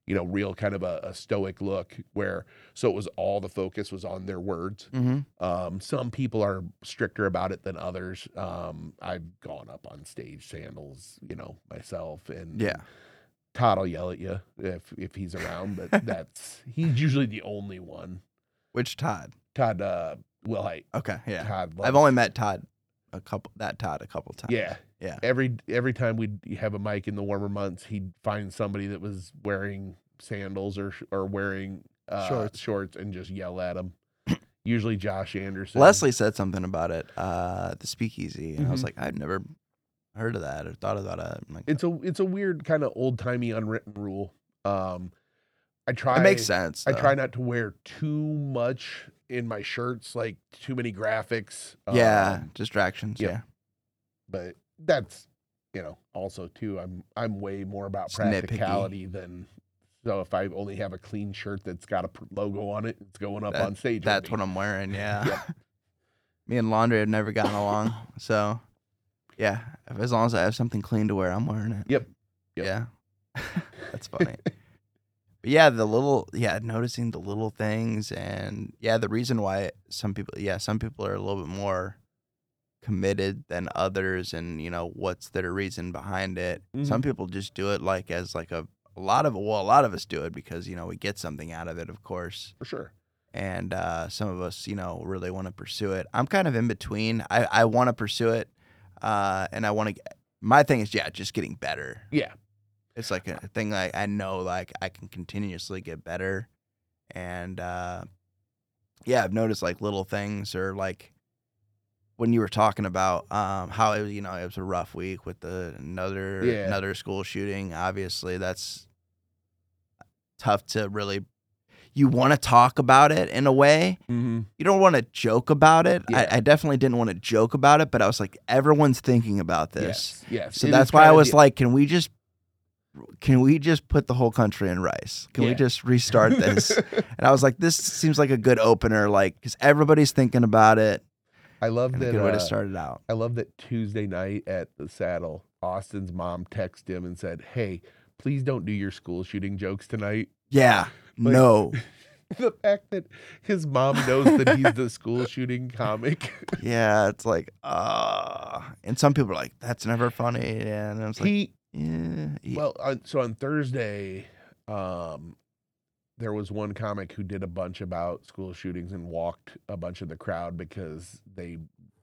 you know, real kind of a, a stoic look. Where so it was all the focus was on their words. Mm-hmm. Um, some people are stricter about it than others. Um, I've gone up on stage sandals, you know, myself, and Yeah. Todd will yell at you if if he's around, but that's he's usually the only one. Which Todd? Todd uh Will Height. Okay. Yeah. Todd I've only met Todd a couple. That Todd a couple times. Yeah. Yeah. Every every time we'd have a mic in the warmer months, he'd find somebody that was wearing sandals or or wearing uh, Shorts. shorts and just yell at them. Usually Josh Anderson. Leslie said something about it. Uh, the Speakeasy, and I was Mhm. like, I've never heard of that or thought about it. Like, It's a it's a weird kind of old timey unwritten rule. Um, I try. it makes sense. I try not to wear too much in my shirts, like too many graphics. Yeah. um, distractions. yep. Yeah. but that's you know also too i'm i'm way more about practicality than so if i only have a clean shirt that's got a logo on it it's going up That- on stage That's what I'm wearing. Yeah. Me and laundry have never gotten along. So, yeah, as long as I have something clean to wear, I'm wearing it. Yep. Yep. Yeah. That's funny. but yeah, the little, yeah, noticing the little things. And yeah, the reason why some people, yeah, some people are a little bit more committed than others. And, you know, what's their reason behind it? Some people just do it like as like a, a lot of, well, a lot of us do it because, you know, we get something out of it, of course for sure and uh, some of us, you know, really want to pursue it. I'm kind of in between. I, I want to pursue it, uh, and I want to. My thing is, yeah, just getting better. yeah It's like a thing like I know, like I can continuously get better, and uh, yeah, I've noticed like little things or like when you were talking about um, how it, was, you know it was a rough week with the another Yeah. another school shooting. Obviously, that's tough to really. You want to talk about it in a way. mm-hmm. You don't want to joke about it. Yeah. I, I definitely didn't want to joke about it, but I was like, everyone's thinking about this. yes yes So It that's why I was the- like, can we just can we just put the whole country in rice? Can we just restart this? and I was like, this seems like a good opener, like because everybody's thinking about it i love and a that good way to uh, start it out. i love that tuesday night at the saddle austin's mom texted him and said hey please don't do your school shooting jokes tonight Yeah, like- no, the fact that his mom knows that he's the school shooting comic yeah, it's like, uh and some people are like, that's never funny, and I was like, he yeah, yeah. Well, on, so on Thursday, um, there was one comic who did a bunch about school shootings and walked a bunch of the crowd because they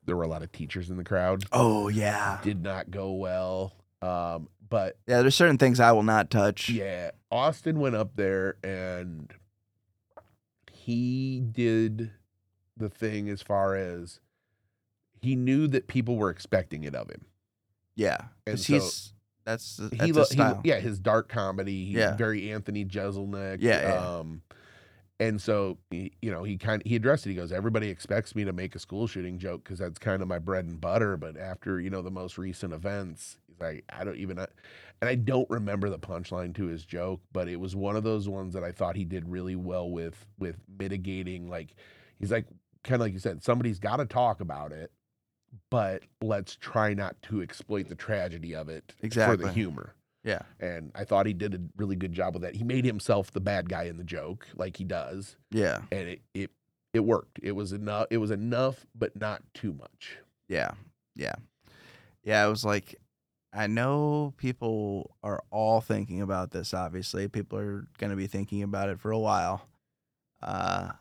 there were a lot of teachers in the crowd. oh yeah, Did not go well. Um, but yeah. There's certain things I will not touch. yeah, Austin went up there and he did the thing as far as he knew that people were expecting it of him. Yeah, And because so- he's that's that's he, his lo- he style. yeah his dark comedy he's Yeah. very anthony jeselnik Yeah, yeah. um and so you know he kind of he addressed it he goes everybody expects me to make a school shooting joke because that's kind of my bread and butter but after you know the most recent events He's like, I don't even, uh," and I don't remember the punchline to his joke, but it was one of those ones that I thought he did really well with with mitigating. Like, he's like, kind of like you said, somebody's got to talk about it, but let's try not to exploit the tragedy of it for the humor. Yeah. And I thought he did a really good job with that. He made himself the bad guy in the joke, like he does, Yeah. and it it it worked. It was enough. It was enough, but not too much. Yeah. Yeah. Yeah. It was like, I know people are all thinking about this, obviously. People are going to be thinking about it for a while. Uh,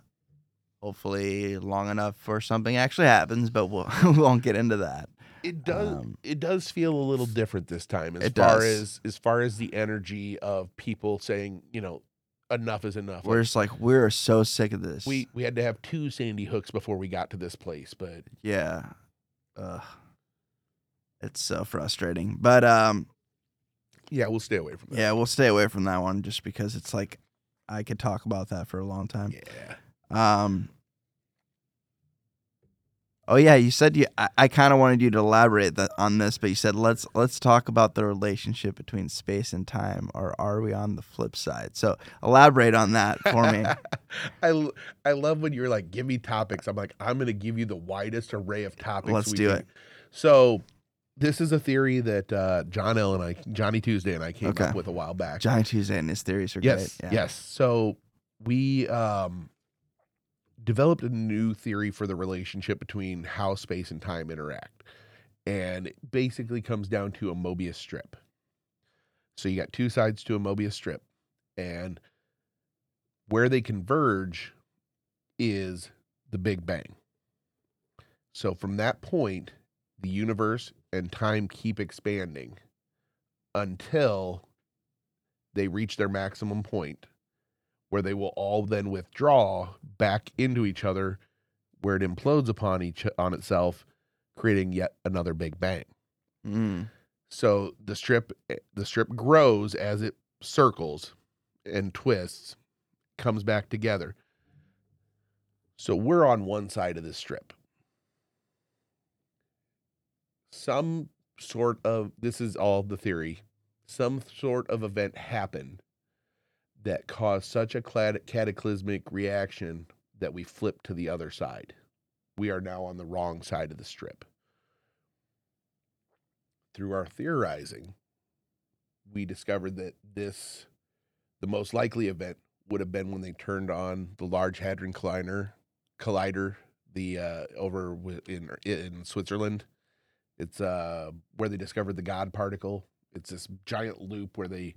hopefully, long enough for something actually happens, but we'll, we won't get into that. It does. Um, it does feel a little different this time, as far does. as as far as the energy of people saying, you know, enough is enough. We're Like, just like, we're so sick of this. we we had to have two Sandy Hooks before we got to this place, but Yeah. Ugh. It's so frustrating. But um yeah, we'll stay away from that. yeah, we'll stay away from that one just because it's like I could talk about that for a long time. yeah. Um Oh yeah, you said you I, I kind of wanted you to elaborate that, on this, but you said let's let's talk about the relationship between space and time or are we on the flip side? So elaborate on that for me. I I love when you're like, give me topics. I'm like, I'm gonna give you the widest array of topics. Let's we do can- it. So, this is a theory that uh, John L and I, Johnny Tuesday and I came Okay. up with a while back. Johnny Tuesday and his theories are yes, great. Yeah. yes. So we um, developed a new theory for the relationship between how space and time interact, and it basically comes down to a Mobius strip. So you got two sides to a Mobius strip, and where they converge is the Big Bang. So from that point, the universe and time keep expanding until they reach their maximum point where they will all then withdraw back into each other where it implodes upon each on itself creating yet another big bang. Mm. so the strip the strip grows as it circles and twists comes back together. So we're on one side of this strip. Some sort of this is all the theory. Some sort of event happened that caused such a cataclysmic reaction that we flipped to the other side. We are now on the wrong side of the strip. Through our theorizing we discovered that this the most likely event would have been when they turned on the large hadron collider collider the uh over in in Switzerland. It's uh where they discovered the god particle. It's this giant loop where they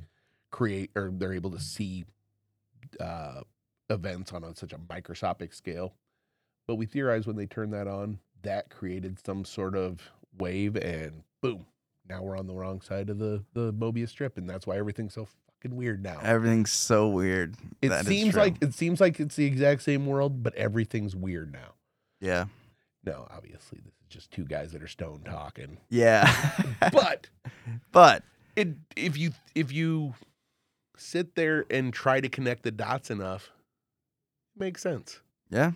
create or they're able to see uh events on a, such a microscopic scale but we theorize when they turned that on that created some sort of wave and boom now we're on the wrong side of the the Mobius strip and that's why everything's so fucking weird now Everything's so weird. it That seems like it seems like it's the exact same world but everything's weird now Yeah. no obviously this is just two guys that are stone talking Yeah. but but it if you if you sit there and try to connect the dots enough makes sense yeah.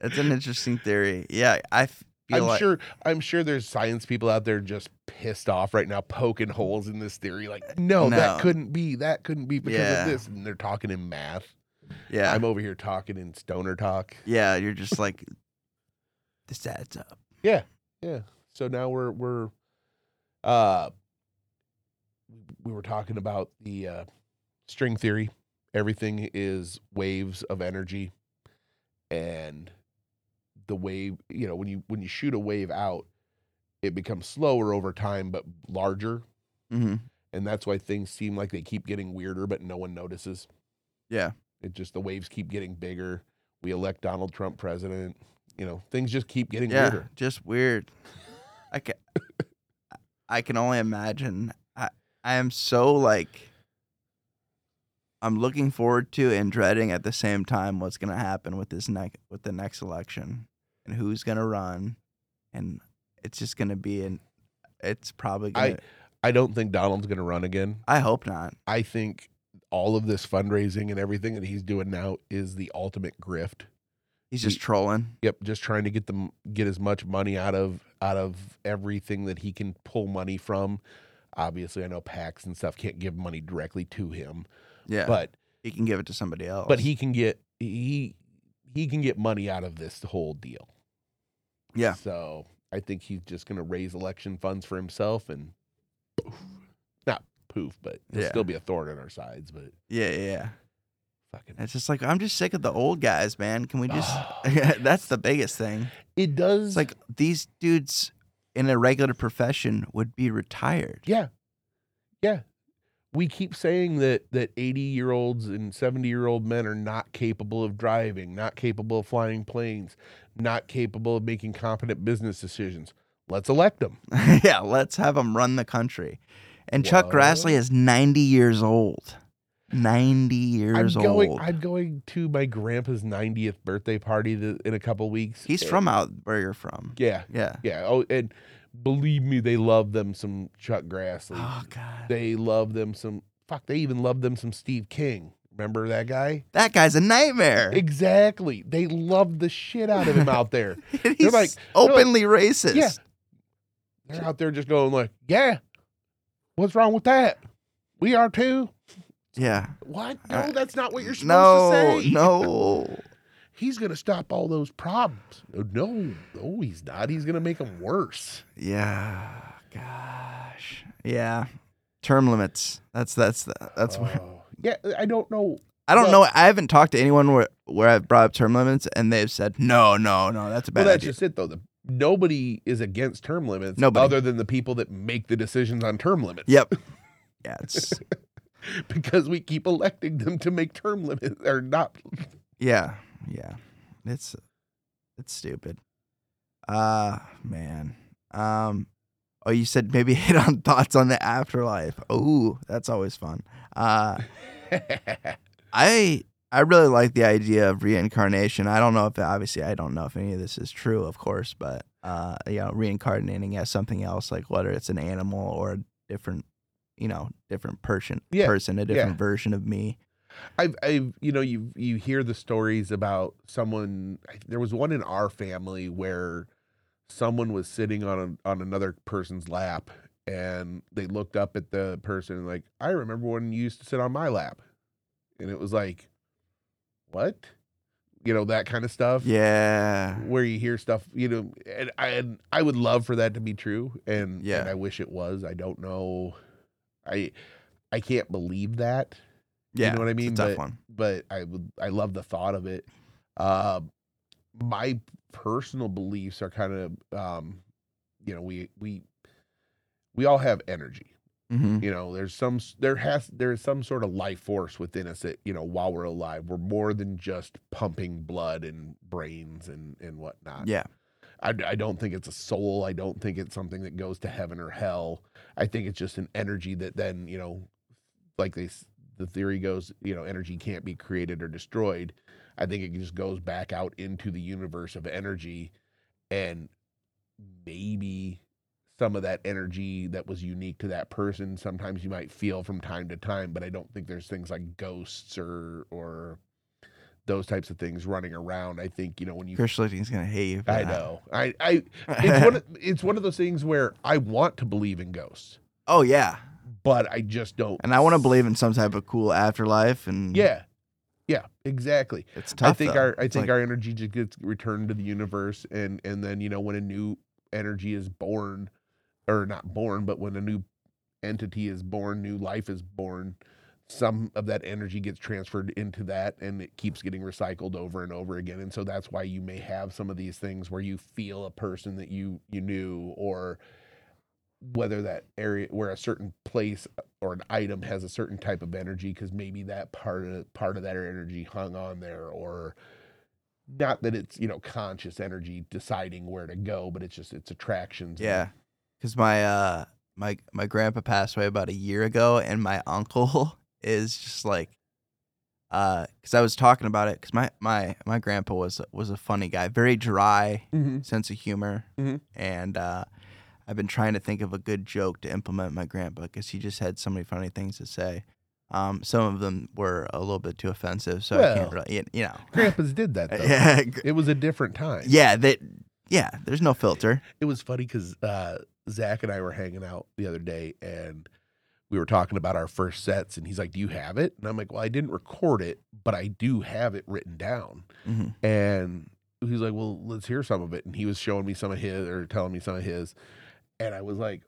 It's an interesting theory. Yeah, I f- feel i'm like sure i'm sure there's science people out there just pissed off right now poking holes in this theory like no, that couldn't be that couldn't be because Yeah. of this and they're talking in math yeah. i'm over here talking in stoner talk yeah, you're just like this adds up. Yeah. Yeah. So now we're we're uh we were talking about the uh string theory. Everything is waves of energy and the wave, you know, when you when you shoot a wave out, it becomes slower over time but larger hmm and that's why things seem like they keep getting weirder but no one notices. Yeah. It just the waves keep getting bigger. We elect Donald Trump president. You know, things just keep getting Yeah, weirder. just weird. I can, I can only imagine. I, I am so like, I'm looking forward to and dreading at the same time what's gonna happen with this next with the next election and who's gonna run, and it's just gonna be an. It's probably I- gonna. I don't think Donald's going to run again. I, hope not. I think all of this fundraising and everything that he's doing now is the ultimate grift. He's just He- trolling. Yep, just trying to get them get as much money out of out of everything that he can pull money from. Obviously, I know PACs and stuff can't give money directly to him, Yeah. but he can give it to somebody else. but he can get he he can get money out of this whole deal. Yeah. So I think he's just going to raise election funds for himself and poof. not poof, but he'll Yeah. still be a thorn in our sides. But Yeah, yeah, yeah. fucking, It's just like I'm just sick of the old guys, man. Can we just? Oh, That's the biggest thing. it does It's like these dudes in a regular profession would be retired. yeah, yeah. We keep saying that that eighty year olds and seventy year old men are not capable of driving, not capable of flying planes, not capable of making competent business decisions. Let's elect them. yeah, let's have them run the country. And Chuck? Grassley is 90 years old. 90 years I'm going. old. I'm going to my grandpa's 90th birthday party th- in a couple weeks. He's and- from out where you're from. Yeah, Yeah. yeah. Oh, and believe me, they love them some Chuck Grassley. Oh God. They love them some. Fuck, they even love them some Steve King. Remember that guy? That guy's a nightmare. Exactly. They love the shit out of him out there. He's like- openly racist. Yeah. They're out there just going like, "Yeah, what's wrong with that? We are too." Yeah. What? No, that's not what you're supposed No, to say. no. he's going to stop all those problems. No, no, he's not. He's going to make them worse. Yeah. Gosh. Yeah. Term limits. That's that's that's where Oh. yeah, I don't know. I don't well- know. I haven't talked to anyone where where I've brought up term limits and they've said no, no, no. That's a bad Well, that's idea. just it, though. The, nobody is against term limits, Nobody. other than the people that make the decisions on term limits. Yep. Yeah. It's because we keep electing them to make term limits or not. yeah. Yeah. It's it's stupid. Uh man. Um. Oh, you said maybe hit on thoughts on the afterlife. Oh, that's always fun. Uh. I I really like the idea of reincarnation. I don't know if obviously I don't know if any of this is true, of course, but uh, you know, reincarnating as something else, like whether it's an animal or a different, you know, different person, Yeah, person, a different yeah. version of me. I've, I've, you know, you you hear the stories about someone. There was one in our family where someone was sitting on a, on another person's lap, and they looked up at the person and like, I remember when you used to sit on my lap, and it was like, what, you know, that kind of stuff. Yeah, Where you hear stuff, you know, and I and I would love for that to be true, and Yeah. and I wish it was. I don't know, I I can't believe that yeah. You know what I it's a mean? tough But- one. but I would I love the thought of it. Uh, my personal beliefs are kind of um, you know we we we all have energy. hmm You know, there's some there has there is some sort of life force within us that you know while we're alive we're more than just pumping blood and brains and and whatnot. Yeah, I, I don't think it's a soul. I don't think it's something that goes to heaven or hell. I think it's just an energy that then, you know, like they, the theory goes, you know, energy can't be created or destroyed. I think it just goes back out into the universe of energy and maybe some of that energy that was unique to that person sometimes you might feel from time to time but i don't think there's things like ghosts or or those types of things running around i think you know when you Chris Schlichting's gonna hate you. I that. know. I, I it's one of, it's one of those things where I want to believe in ghosts, oh yeah, but I just don't. and I want to believe in some type of cool afterlife. And Yeah, yeah, exactly. it's tough. I think though. our I It's think like- our energy just gets returned to the universe, and and then you know when a new energy is born, or not born, but when a new entity is born, new life is born. Some of that energy gets transferred into that, and it keeps getting recycled over and over again. And so that's why you may have some of these things where you feel a person that you you knew, or whether that area where a certain place or an item has a certain type of energy because maybe that part of part of that energy hung on there or not that it's you know conscious energy deciding where to go but it's just it's attractions Yeah, because my uh my my grandpa passed away about a year ago, and my uncle is just like, uh, because I was talking about it, because my my my grandpa was was a funny guy, very dry Mhm. sense of humor, Mhm. and uh, I've been trying to think of a good joke to implement my grandpa because he just had so many funny things to say. Um, some of them were a little bit too offensive, so I can't really, you, you know. grandpas did that though yeah, it was a different time yeah, that Yeah, there's no filter. it was funny because uh, Zach and I were hanging out the other day and we were talking about our first sets and he's like, Do you have it? And I'm like, Well, I didn't record it, but I do have it written down. hmm And he's like, Well, let's hear some of it. And he was showing me some of his or telling me some of his. And I was like,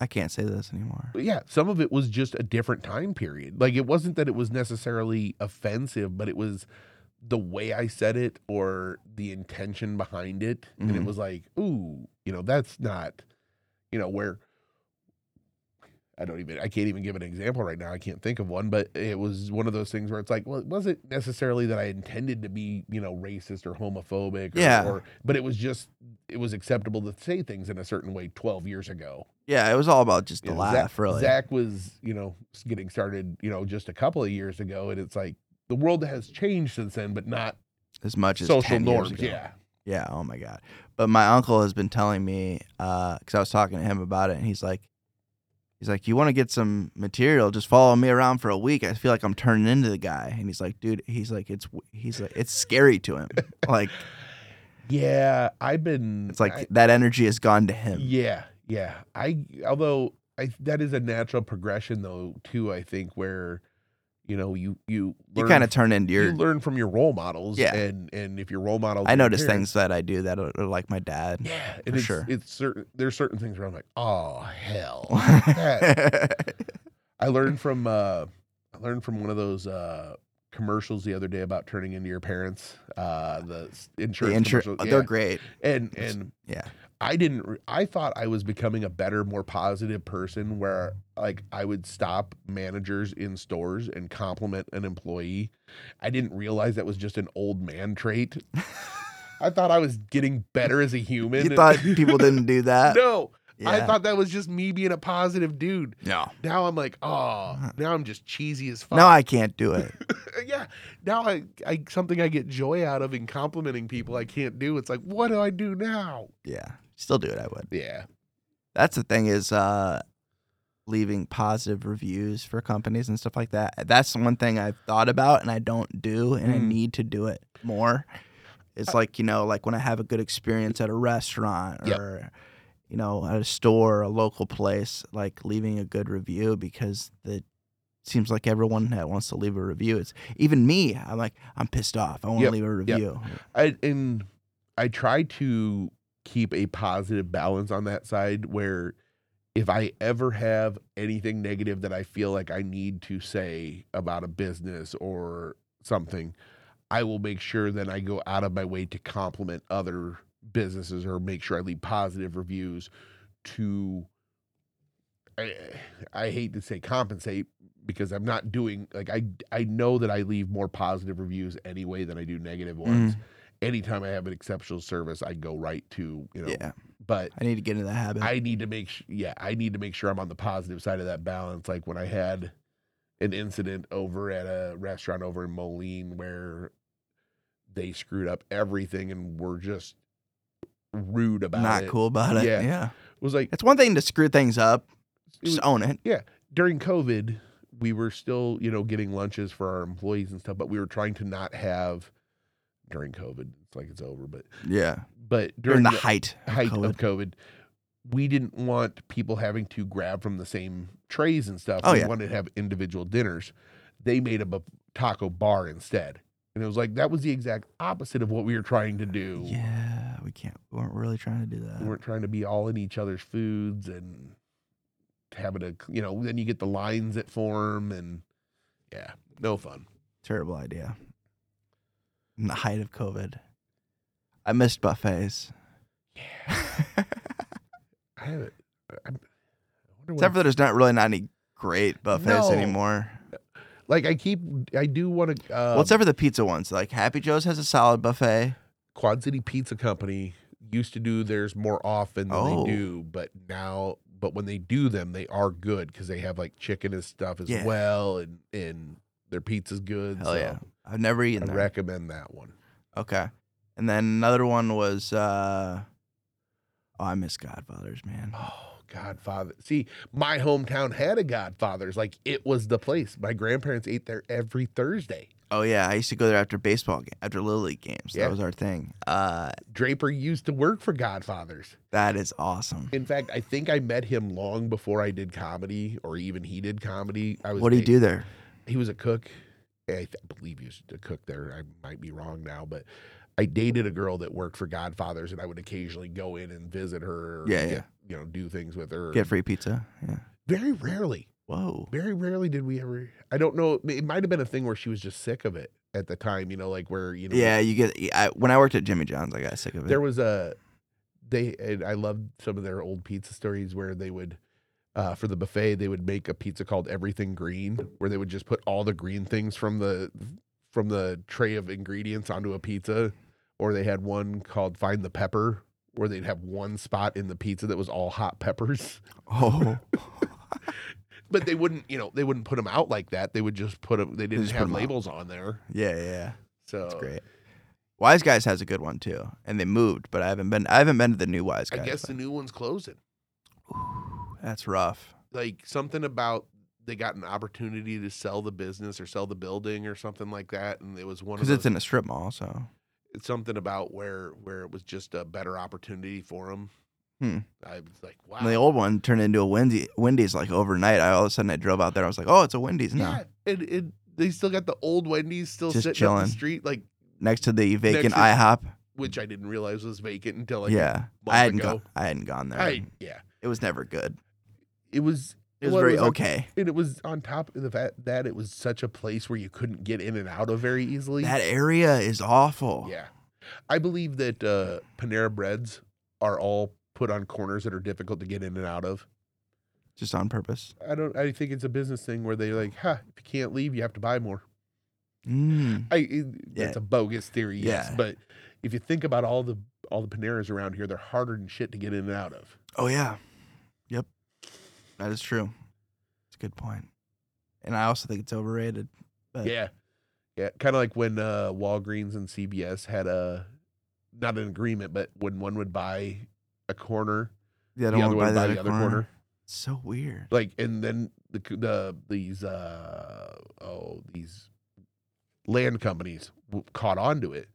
I can't say this anymore. but yeah, some of it was just a different time period. Like it wasn't that it was necessarily offensive, but it was the way I said it or the intention behind it. And it Mhm. was like, ooh, you know, that's not, you know, where I don't even I can't even give an example right now. I can't think of one, but it was one of those things where it's like, well, it wasn't necessarily that I intended to be, you know, racist or homophobic or, Yeah. or but it was just it was acceptable to say things in a certain way 12 years ago. Yeah, it was all about just You the know, laugh, Zach, really. Zach was, you know, getting started, you know, just a couple of years ago, and it's like the world has changed since then, but not as much as social 10 years norms. Yeah, Yeah. Oh my god. But my uncle has been telling me uh because I was talking to him about it, and he's like, he's like, you want to get some material? Just follow me around for a week. I feel like I'm turning into the guy. And he's like, dude, he's like, it's he's like, it's scary to him. like yeah. I've been. it's like I- that energy has gone to him. yeah, yeah. I although I that is a natural progression though too. I think where, you know, you you You kind of turn into you your. learn from your role models. Yeah. and and if your role models, I notice parents- things that I do that are, are like my dad. Yeah, for and it's, sure. it's certain. There's certain things where I'm like, oh hell. I learned from uh I learned from one of those uh commercials the other day about turning into your parents. Uh the s- the insurance intro, commercial. they're great. And and Yeah. I didn't re- I thought I was becoming a better, more positive person where like I would stop managers in stores and compliment an employee. I didn't realize that was just an old man trait. I thought I was getting better as a human. You and- thought people didn't do that? no, I thought that was just me being a positive dude. no. Now I'm like, oh, now I'm just cheesy as fuck. No, I can't do it. yeah. Now I, I something I get joy out of in complimenting people I can't do. It's like, what do I do now? Yeah. Still do it, I would. Yeah. That's the thing is uh leaving positive reviews for companies and stuff like that. That's the one thing I've thought about and I don't do and I Mm. need to do it more. It's like, you know, like when I have a good experience at a restaurant Yep. or you know, at a store, a local place, like leaving a good review because the seems like everyone that wants to leave a review. It's even me. I'm like, I'm pissed off. I want to Yep, leave a review. I and I try to keep a positive balance on that side where if I ever have anything negative that I feel like I need to say about a business or something, I will make sure that I go out of my way to compliment other businesses or make sure I leave positive reviews to I, I hate to say compensate because I'm not doing like I I know that I leave more positive reviews anyway than I do negative ones. Mm, Anytime I have an exceptional service, I go right to you know. yeah. But I need to get into that habit. I need to make sh- yeah I need to make sure I'm on the positive side of that balance. Like when I had an incident over at a restaurant over in Moline where they screwed up everything and were just rude about Not it. Not cool about it. Yeah. yeah. It was like It's one thing to screw things up. it was- Just own it. Yeah. During COVID, we were still, you know, getting lunches for our employees and stuff, but we were trying to not have during COVID. It's like it's over, but Yeah. but During during the the height. of height COVID. of COVID, we didn't want people having to grab from the same trays and stuff. Oh, we yeah. wanted to have individual dinners. They made up a taco bar instead. And it was like that was the exact opposite of what we were trying to do. Yeah, we can't. We weren't really trying to do that. We weren't trying to be all in each other's foods and having a you know, then you get the lines that form and yeah, no fun. Terrible idea. In the height of COVID, I missed buffets. I have it. I, Except for there's not really not any great buffets No. anymore. like I keep I do want to uh, well, except for the pizza ones. Like Happy Joe's has a solid buffet. Quad City Pizza Company used to do theirs more often than Oh. they do, but now but when they do them, they are good because they have like chicken and stuff as Yeah. well, and and their pizza's good. Hell so yeah. I've never I eaten there. recommend that one. Okay. And then another one was uh Oh, I miss Godfathers, man. Oh, Godfather. See, my hometown had a Godfather's. Like it was the place. My grandparents ate there every Thursday. Oh yeah, I used to go there after baseball game, after little league games. Yeah. That was our thing. Uh, Draper used to work for Godfathers. that is awesome. In fact, I think I met him long before I did comedy, or even he did comedy. I was What do you da- do there? He was a cook. I th- believe he was a cook there. I might be wrong now, but I dated a girl that worked for Godfathers, and I would occasionally go in and visit her. Yeah, get- yeah. You know, do things with her. Get free pizza. Yeah. Very rarely. Whoa. Very rarely did we ever. I don't know. It might have been a thing where she was just sick of it at the time. You know, like where you know. Yeah, you get. I, when I worked at Jimmy John's, I got sick of it. There was a they I loved some of their old pizza stories where they would uh, for the buffet they would make a pizza called everything green where they would just put all the green things from the from the tray of ingredients onto a pizza or they had one called find the pepper where they'd have one spot in the pizza that was all hot peppers oh, but they wouldn't you know they wouldn't put them out like that they would just put them they didn't have 'em out. labels on there yeah, yeah, yeah. so That's great. Wise Guys has a good one too, and they moved, but I haven't been. I haven't been to the new Wise Guys. I guess but- the new one's closing that's rough. like something about they got an opportunity to sell the business or sell the building or something like that and it was one Because it's in a strip mall, so it's something about where where it was just a better opportunity for them Hmm. i was like wow And the old one turned into a Wendy, Wendy's like overnight. I all of a sudden I drove out there. I was like, oh, it's a Wendy's now. yeah and, and they still got the old wendy's still Just sitting chilling. the street like Next to the vacant to- IHOP. which i didn't realize was vacant until like yeah, I hadn't gone. I hadn't gone there. I, yeah it was never good. It was It was well, very on- okay. and it was on top of the fact that it was such a place where you couldn't get in and out of very easily That area is awful. Yeah. I believe that uh, Panera Breads are all put on corners that are difficult to get in and out of. Just on purpose. I don't I think it's a business thing where they're like, huh, if you can't leave, you have to buy more. Mm. I it, Yeah. that's a bogus theory, yes. Yeah. But if you think about all the all the Paneras around here, they're harder than shit to get in and out of. Oh yeah. That is true. It's a good point. And I also think it's overrated. But Yeah. Yeah. Kind of like when uh, Walgreens and CVS had a not an agreement, but when one would buy a corner, the other the one other would buy one the buy other the other corner. corner. It's so weird. like and then the the these uh oh these land companies w- caught on to it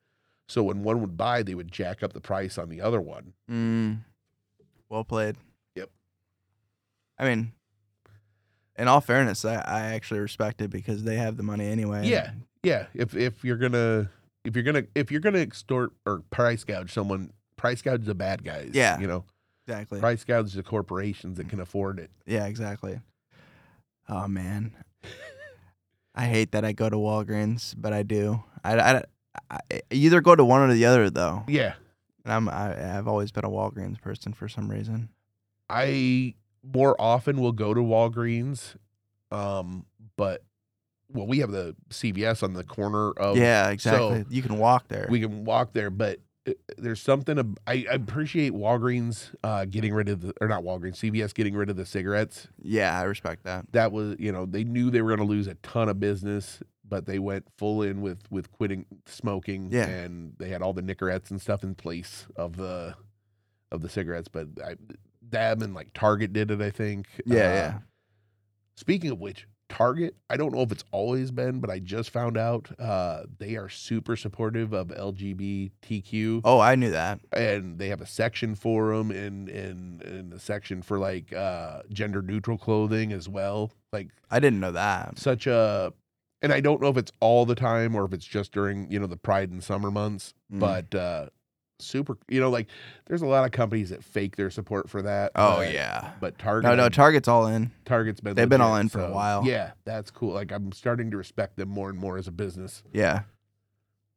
so when one would buy they would jack up the price on the other one Mm. Well played. I mean, in all fairness, I, I actually respect it because they have the money anyway. Yeah. yeah if if you're gonna if you're gonna if you're gonna extort or price gouge someone price gouge the bad guys Yeah. you know Exactly. price gouge the corporations that can afford it Yeah, exactly. Oh man, I hate that I go to Walgreens, but I do. I, I, I either go to one or the other though. yeah And I'm I, I've always been a Walgreens person for some reason. i more often we'll go to walgreens um but well we have the cvs on the corner of yeah, exactly. you can walk there. we can walk there, but uh, there's something ab- I, I appreciate Walgreens uh, getting rid of the or not Walgreens, CVS getting rid of the cigarettes. yeah, I respect that. That was you know they knew they were going to lose a ton of business, but they went full in with with quitting smoking. Yeah. and they had all the Nicorettes and stuff in place of the of the cigarettes. But I, them and like Target did it, I think. Yeah, Uh, yeah. Speaking of which, Target, I don't know if it's always been, but I just found out uh, they are super supportive of LGBTQ, Oh, I knew that. and they have a section for them, and and and a section for like uh, gender neutral clothing as well. Like I didn't know that. such a, and I don't know if it's all the time or if it's just during you know the Pride and summer months, Mm. but uh, super. You know, like there's a lot of companies that fake their support for that. Oh but- yeah. But Target, No, no. Target's all in. Target's been They've been all legit, in for a while. Yeah, that's cool. Like I'm starting to respect them more and more as a business. Yeah.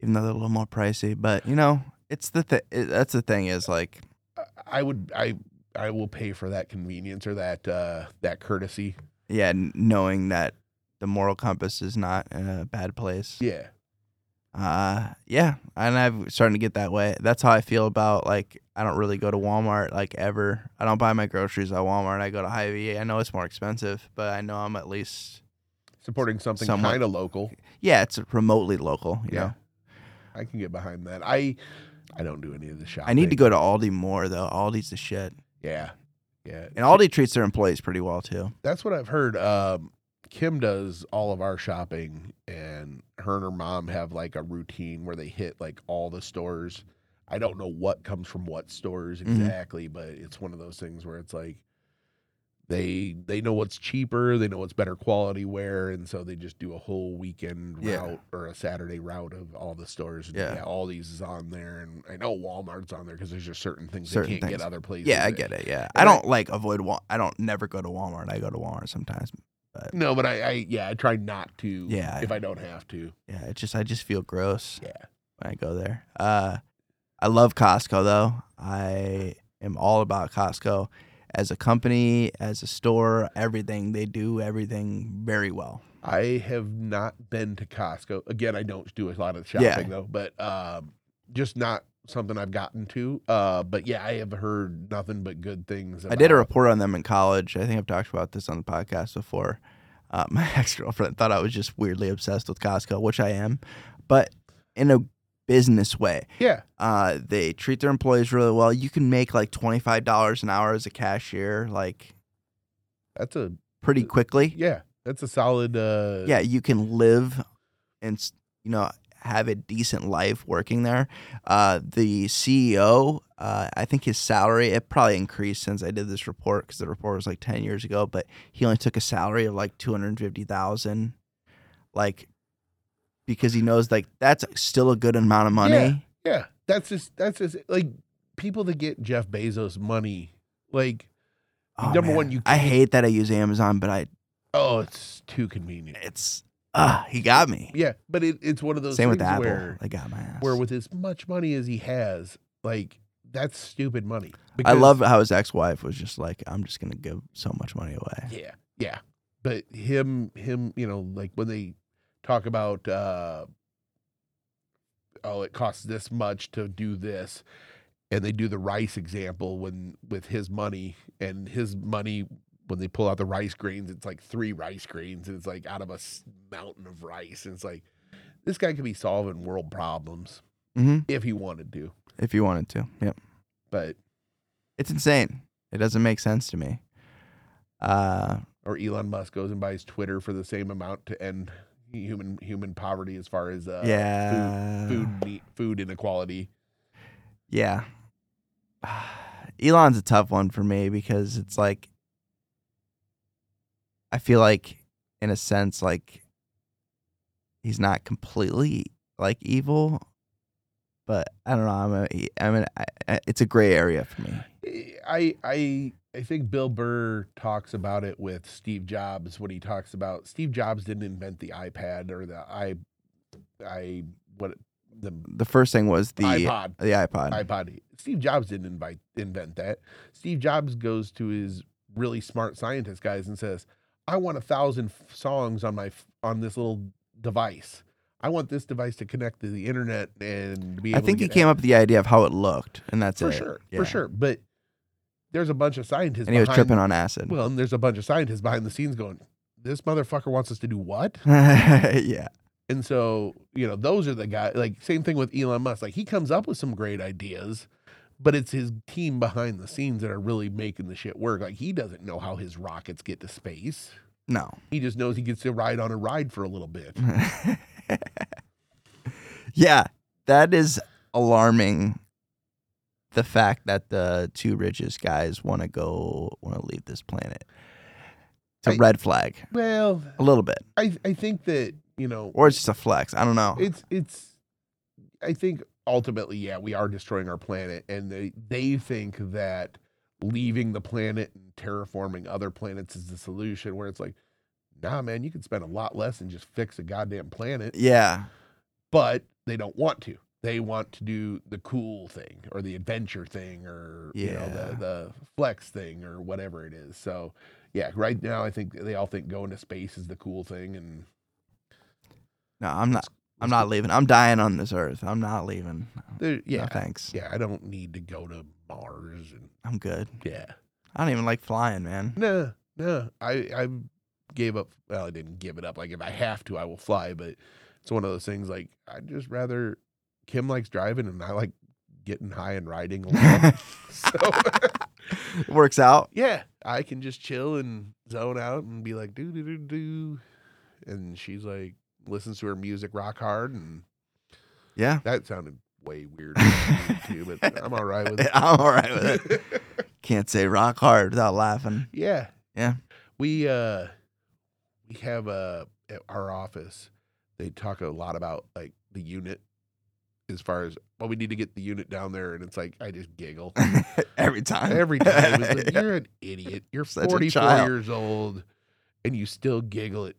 Even though they're a little more pricey, but you know, it's the thing it, that's the thing is like I- I would I I will pay for that convenience or that uh that courtesy. yeah, knowing that the moral compass is not in a bad place. Yeah. Uh, yeah, and I'm starting to get that way. That's how I feel about like I don't really go to Walmart like ever. I don't buy my groceries at Walmart. I go to Hy-Vee. I know it's more expensive, but I know I'm at least Supporting something kind of local. yeah, it's remotely local. You Yeah. know, I can get behind that. I I don't do any of the shopping. I need to go to Aldi more though. Aldi's the shit, Yeah. Yeah. and Aldi treats their employees pretty well too. That's what I've heard. Um Kim does all of our shopping and her and her mom have like a routine where they hit like all the stores. I don't know what comes from what stores Mhm. exactly, but it's one of those things where it's like they they know what's cheaper, they know what's better quality wear, and so they just do a whole weekend Yeah. route or a Saturday route of all the stores. And Yeah. all these is on there, and I know Walmart's on there because there's just certain things Certain they can't things. get other places. Yeah, I get it. Yeah, And I I- don't like avoid. Wal- I don't never go to Walmart. I go to Walmart sometimes. No, but I, I yeah, I try not to. Yeah. if I don't have to. Yeah, it just I just feel gross Yeah. when I go there. Uh, I love Costco though. I am all about Costco as a company, as a store. Everything they do, everything very well. I have not been to Costco. Again, I don't do a lot of shopping Yeah. though, but um, just not something I've gotten to. Uh, but yeah, I have heard nothing but good things. I did a report on them in college. I think I've talked about this on the podcast before. Uh, my ex girlfriend thought I was just weirdly obsessed with Costco, which I am, but in a business way. Yeah, Uh, they treat their employees really well. You can make like twenty five dollars an hour as a cashier, like that's a pretty quickly. yeah, that's a solid. Uh, yeah, you can live and you know have a decent life working there. Uh, the CEO, uh, I think his salary it probably increased since I did this report because the report was like ten years ago, but he only took a salary of like two hundred fifty thousand, like because he knows like that's still a good amount of money. yeah, that's just that's just like people that get Jeff Bezos money. Like, Oh, Number man. one, you I hate that I use Amazon, but I oh, it's too convenient. it's ah he got me. Yeah, but it, it's one of those Same with things Apple, where they got my ass. where with as much money as he has, like that's stupid money. I Because- love how his ex-wife was just like, I'm just gonna give so much money away. Yeah, yeah. But him, him, you know, like when they talk about, uh, oh, it costs this much to do this, and they do the rice example when with his money and his money when they pull out the rice grains, it's like three rice grains, and it's like out of a mountain of rice, and it's like this guy could be solving world problems hmm if he wanted to, If he wanted to, yep. but It's insane. It doesn't make sense to me. Uh, or Elon Musk goes and buys Twitter for the same amount to end human human poverty as far as uh, yeah, food ne- food inequality. yeah. Elon's a tough one for me because it's like I feel like, in a sense, like he's not completely like evil, but I don't know. I'm a, I mean, I, it's a gray area for me. I I I think Bill Burr talks about it with Steve Jobs when he talks about Steve Jobs didn't invent the iPad or the i i what the The first thing was the iPod the iPod. iPod. Steve Jobs didn't invite invent that. Steve Jobs goes to his really smart scientist guys and says, "I want a thousand f- songs on my f- on this little device. I want this device to connect to the internet and be." I think he came up with the idea of how it looked, and that's it. for it. sure, Yeah. for sure. But there's a bunch of scientists And he was behind- tripping on acid. Well, and there's a bunch of scientists behind the scenes going, "This motherfucker wants us to do what?" yeah, And so, you know, those are the guys. Like same thing with Elon Musk. Like he comes up with some great ideas, but it's his team behind the scenes that are really making the shit work. Like he doesn't know how his rockets get to space. no. He just knows he gets to ride on a ride for a little bit. yeah, that is alarming. The fact that the two richest guys want to go want to leave this planet. It's a I- red flag, Well, a little bit, I I think that you know or it's just a flex. I don't know. it's it's i think ultimately yeah we are destroying our planet and they they think that leaving the planet and terraforming other planets is the solution where it's like nah man you can spend a lot less and just fix a goddamn planet. Yeah, but they don't want to. They want to do the cool thing or the adventure thing or you know the the flex thing or whatever it is. So yeah right now i think they all think going to space is the cool thing and no, I'm not. I'm not leaving. I'm dying on this earth. I'm not leaving. there, yeah no, thanks. yeah i don't need to go to mars and I'm good. yeah I don't even like flying, man. No, no. I I gave up. Well, I didn't give it up. Like if I have to, I will fly. But it's one of those things. Like I'd just rather. Kim likes driving, and I like getting high and riding along. so it Works out. yeah, I can just chill and zone out and be like do do do do, and she's like, listens to her music rock hard, and Yeah. that sounded way weird too. But I'm all right with it. I'm all right with it. Can't say rock hard without laughing. yeah, Yeah. we uh we have uh at our office. They talk a lot about like the unit as far as well, we need to get the unit down there, and it's like I just giggle Every time. every time. Like, You're an idiot. You're Such 44 years old, and you still giggle at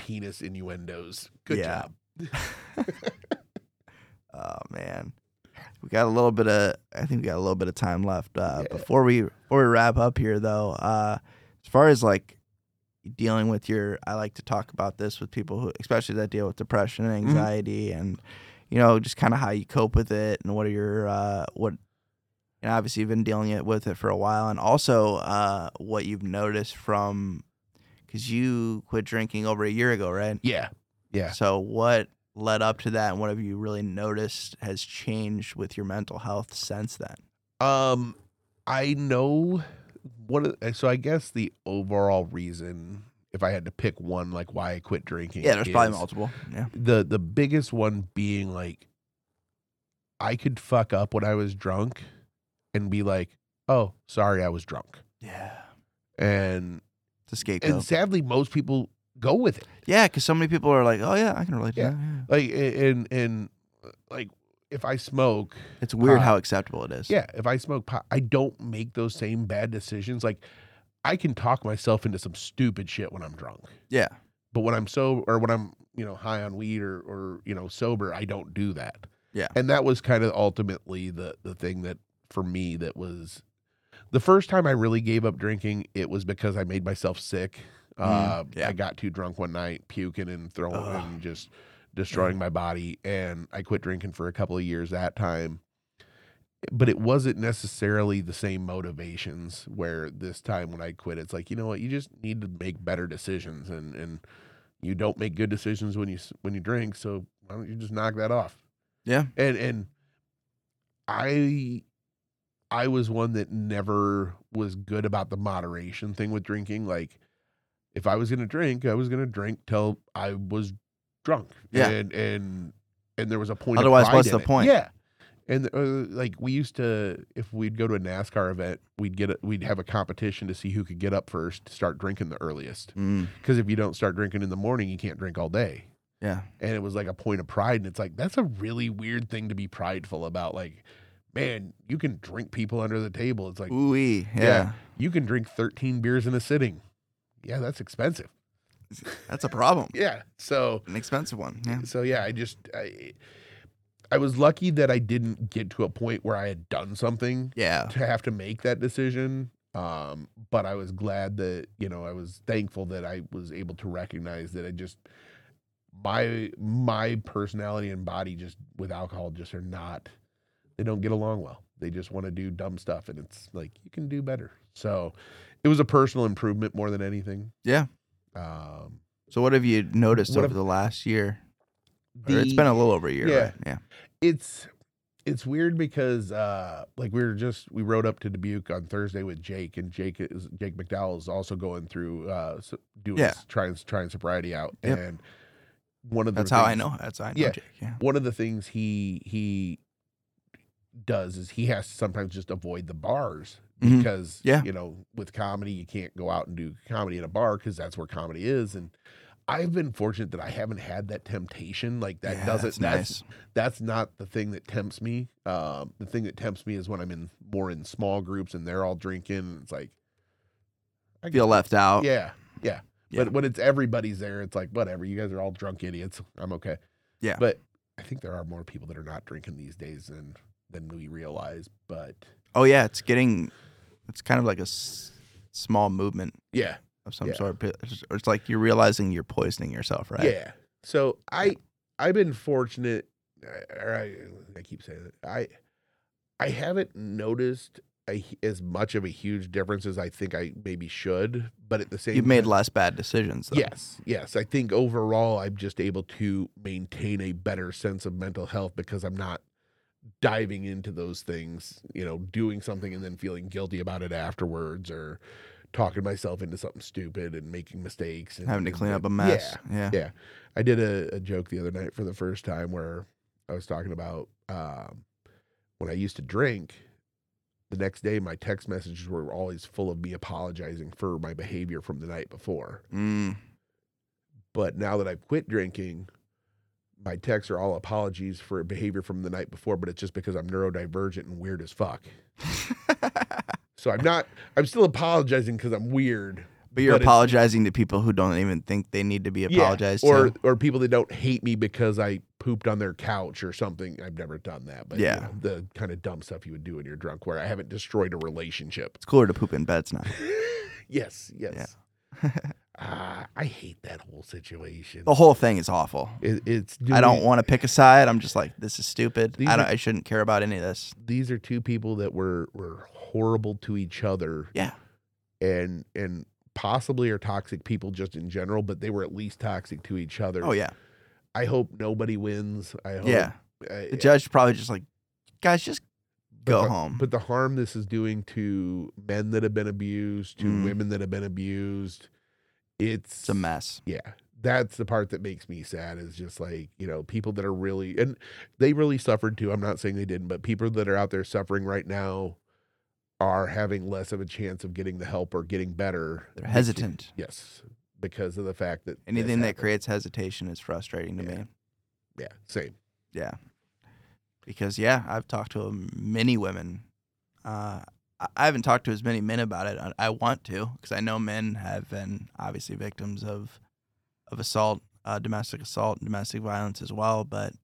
penis innuendos. Good Yeah. job. Oh man, we got a little bit of. I think we got a little bit of time left. Uh, Yeah. Before we before we wrap up here, though, uh, as far as like dealing with your, I like to talk about this with people who, especially that deal with depression and Mhm. anxiety, and you know, just kind of how you cope with it, and what are your uh, what. You know, obviously, you've been dealing it with it for a while, and also uh, what you've noticed from, because you quit drinking over a year ago, right? Yeah. Yeah. So what led up to that and what have you really noticed has changed with your mental health since then? Um, I know what so I guess the overall reason, if I had to pick one, like why I quit drinking, Yeah, there's probably multiple. Yeah. The the biggest one being like, I could fuck up when I was drunk, and be like, "Oh, sorry, I was drunk," Yeah. and It's a scapegoat. and sadly, most people go with it. yeah, because so many people are like, oh yeah, I can relate to Yeah. that. Yeah. Like and and like if I smoke, It's weird Pot. how acceptable it is. Yeah, if I smoke pot, I don't make those same bad decisions. Like I can talk myself into some stupid shit when I'm drunk. Yeah. But when I'm so or when I'm, you know, high on weed or or, you know, sober, I don't do that. Yeah. And that was kind of ultimately the the thing that for me that was the first time I really gave up drinking, it was because I made myself sick. Uh, Mm, yeah. I got too drunk one night, puking and throwing Ugh. and just destroying my body. And I quit drinking for a couple of years that time. But it wasn't necessarily the same motivations where this time when I quit, it's like, you know what, you just need to make better decisions and, and you don't make good decisions when you, when you drink. So why don't you just knock that off? Yeah. and and I I was one that never was good about the moderation thing with drinking. Like if I was gonna drink, I was gonna drink till I was drunk. Yeah. and and and there was a point. of Otherwise, what's the it. point? Yeah. And uh, like we used to, if we'd go to a NASCAR event, we'd get a, we'd have a competition to see who could get up first to start drinking the earliest. Mm, Because if you don't start drinking in the morning, you can't drink all day yeah. and it was like a point of pride and it's like that's a really weird thing to be prideful about like man you can drink people under the table it's like Ooh yeah. yeah. you can drink 13 beers in a sitting yeah that's expensive That's a problem. yeah so An expensive one. Yeah. so yeah i just i i was lucky that i didn't get to a point where i had done something Yeah. to have to make that decision um but i was glad that you know i was thankful that i was able to recognize that i just my my personality and body just with alcohol just are not they don't get along well they just want to do dumb stuff and it's like you can do better so it was a personal improvement more than anything Yeah. um So what have you noticed over have- the last year? Or it's been a little over a year, yeah. right? Yeah. it's it's weird because uh like we were just we rode up to Dubuque on Thursday with Jake and Jake is Jake McDowell is also going through uh doing Yeah. trying trying sobriety out Yep. and one of the That's how I things- know. That's how I know Yeah. Jake. Yeah. one of the things he he does is he has to sometimes just avoid the bars Mhm. because Yeah. you know with comedy you can't go out and do comedy in a bar because that's where comedy is and I've been fortunate that I haven't had that temptation like that Yeah, doesn't that's that's nice. that's not the thing that tempts me um the thing that tempts me is when I'm in more in small groups and they're all drinking and it's like I Feel left out. yeah yeah Yeah. but when it's everybody's there it's like whatever you guys are all drunk idiots I'm okay Yeah. but I think there are more people that are not drinking these days than than we realize. But Oh yeah, it's getting. It's kind of like a s- small movement yeah, of some Yeah. sort. It's like you're realizing you're poisoning yourself, right? yeah. So I I've been fortunate. Or I I keep saying it. I I haven't noticed a, as much of a huge difference as I think I maybe should. But at the same, time You've made time- less bad decisions. Though. Yes, yes. I think overall, I'm just able to maintain a better sense of mental health because I'm not diving into those things, you know, doing something and then feeling guilty about it afterwards or talking myself into something stupid and making mistakes and Having to clean up a mess. Yeah, Yeah. yeah. I did a, a joke the other night for the first time where I was talking about um, when I used to drink. The next day, my text messages were always full of me apologizing for my behavior from the night before. Mm. But now that I've quit drinking, my texts are all apologies for behavior from the night before, but it's just because I'm neurodivergent and weird as fuck. So I'm not, I'm still apologizing because I'm weird. but you're But apologizing to people who don't even think they need to be Yeah, apologized or to. or people that don't hate me because I pooped on their couch or something. I've never done that, but you Yeah. know, the kind of dumb stuff you would do when you're drunk, where I haven't destroyed a relationship. It's cooler to poop in beds now. yes, yes. Ah, I hate that whole situation. The whole thing is awful. It, it's I don't want to pick a side. I'm just like, this is stupid. I don't. are- I shouldn't care about any of this. These are two people that were were horrible to each other. Yeah. and and possibly are toxic people just in general, but they were at least toxic to each other. Oh yeah. I hope nobody wins. I hope. Yeah. I- The judge probably just like, guys, just go the- home. But the harm this is doing to men that have been abused, to Mm. women that have been abused, it's it's a mess. Yeah. That's the part that makes me sad is just like, you know, people that are really and they really suffered too. I'm not saying they didn't, but people that are out there suffering right now are having less of a chance of getting the help or getting better. They're hesitant. Yes. Because of the fact that Anything that creates hesitation is frustrating to Yeah. me. Yeah, same. Yeah. Because yeah, I've talked to many women. Uh, I- haven't talked to as many men about it. I, I want to because I know men have been obviously victims of of assault, uh, domestic assault, and domestic violence as well. But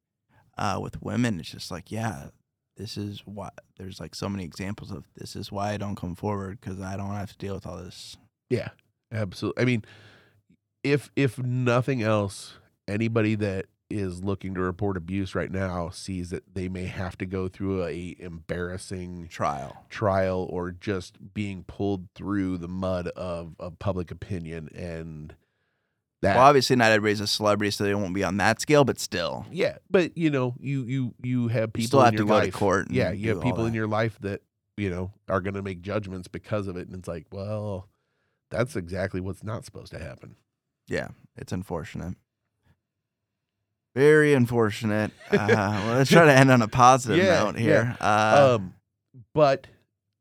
uh, with women, it's just like, yeah, this is why. There's like so many examples of this is why I don't come forward because I don't have to deal with all this. Yeah, absolutely. I mean, if if nothing else, anybody that is looking to report abuse right now sees that they may have to go through a embarrassing Trial. trial or just being pulled through the mud of, of public opinion and that Well, obviously not everybody's a celebrity, so they won't be on that scale. But still, yeah but you know you you you have people you still in have your to go life to court. Yeah you have people in your life that you know are going to make judgments because of it and it's like well that's exactly what's not supposed to happen Yeah, it's unfortunate. Very unfortunate. Uh, well, let's try to end on a positive Yeah, note here. Uh, um but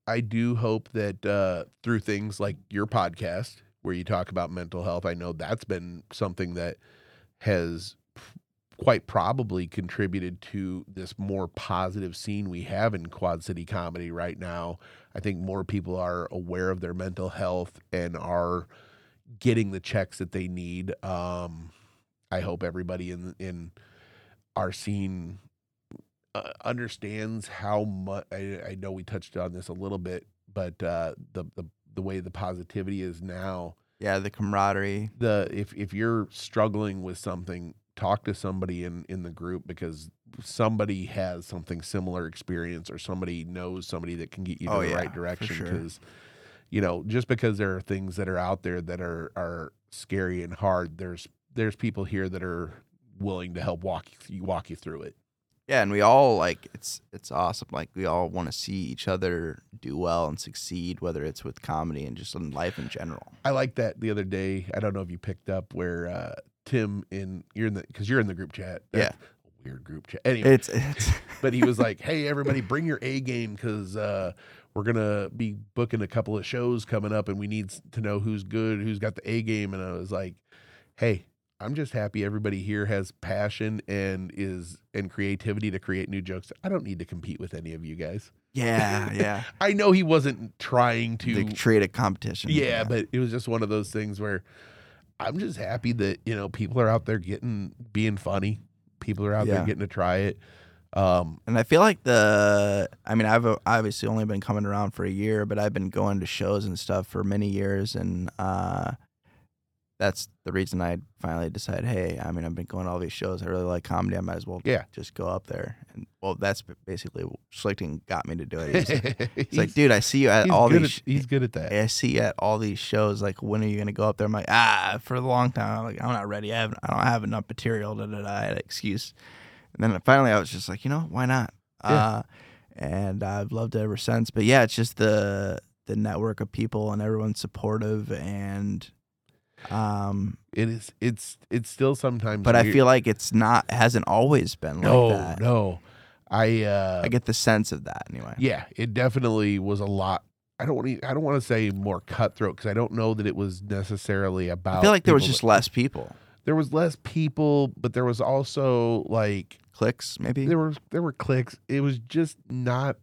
i do hope that uh through things like your podcast where you talk about mental health i know that's been something that has quite probably contributed to this more positive scene we have in quad city comedy right now i think more people are aware of their mental health and are getting the checks that they need um i hope everybody in in our scene uh, understands how much I, I know we touched on this a little bit, but uh, the the the way the positivity is now, yeah, the camaraderie. the if if you're struggling with something, talk to somebody in in the group because somebody has something similar experience or somebody knows somebody that can get you to Oh, the yeah, right direction sure. because you know just because there are things that are out there that are are scary and hard there's there's people here that are willing to help walk you walk you through it Yeah, and we all like it's it's awesome. Like we all want to see each other do well and succeed, whether it's with comedy and just in life in general. I like that the other day. I don't know if you picked up where uh, Tim in you're in the because you're in the group chat. Yeah. Weird group chat. Anyway, It's it's but he was like, "Hey, everybody, bring your A game because uh, we're gonna be booking a couple of shows coming up, and we need to know who's good, who's got the A game." And I was like, "Hey." I'm just happy everybody here has passion and is and creativity to create new jokes. I don't need to compete with any of you guys. yeah, yeah. I know he wasn't trying to To create a competition. yeah, but it was just one of those things where I'm just happy that you know people are out there getting being funny. People are out Yeah. there getting to try it. Um, And I feel like the, I mean, I've uh, obviously only been coming around for a year, but I've been going to shows and stuff for many years. And uh, that's the reason I finally decided, hey, I mean, I've been going to all these shows. I really like comedy. I might as well Yeah. just go up there. And well, that's basically Schlichting got me to do it. He's, like- he's, like, dude, I see you at all these. at, he's good at that. I see you at all these shows. Like, when are you gonna go up there? I'm like, ah, for a long time. I'm like, I'm not ready. I haven't. I don't have enough material. Da, da, da. I had an excuse. And then finally, I was just like, you know, why not? Yeah. Uh, and I've loved it ever since. But yeah, it's just the the network of people and everyone's supportive and um It is. It's. It's still sometimes. but I feel like it's not hasn't always been no, like that. no. I. uh I get the sense of that anyway. Yeah, it definitely was a lot. I don't want to. I don't want to say more cutthroat because I don't know that it was necessarily about. I feel like there was just that- less people. there was less people, but there was also like Cliques, maybe. there were there were cliques. It was just not.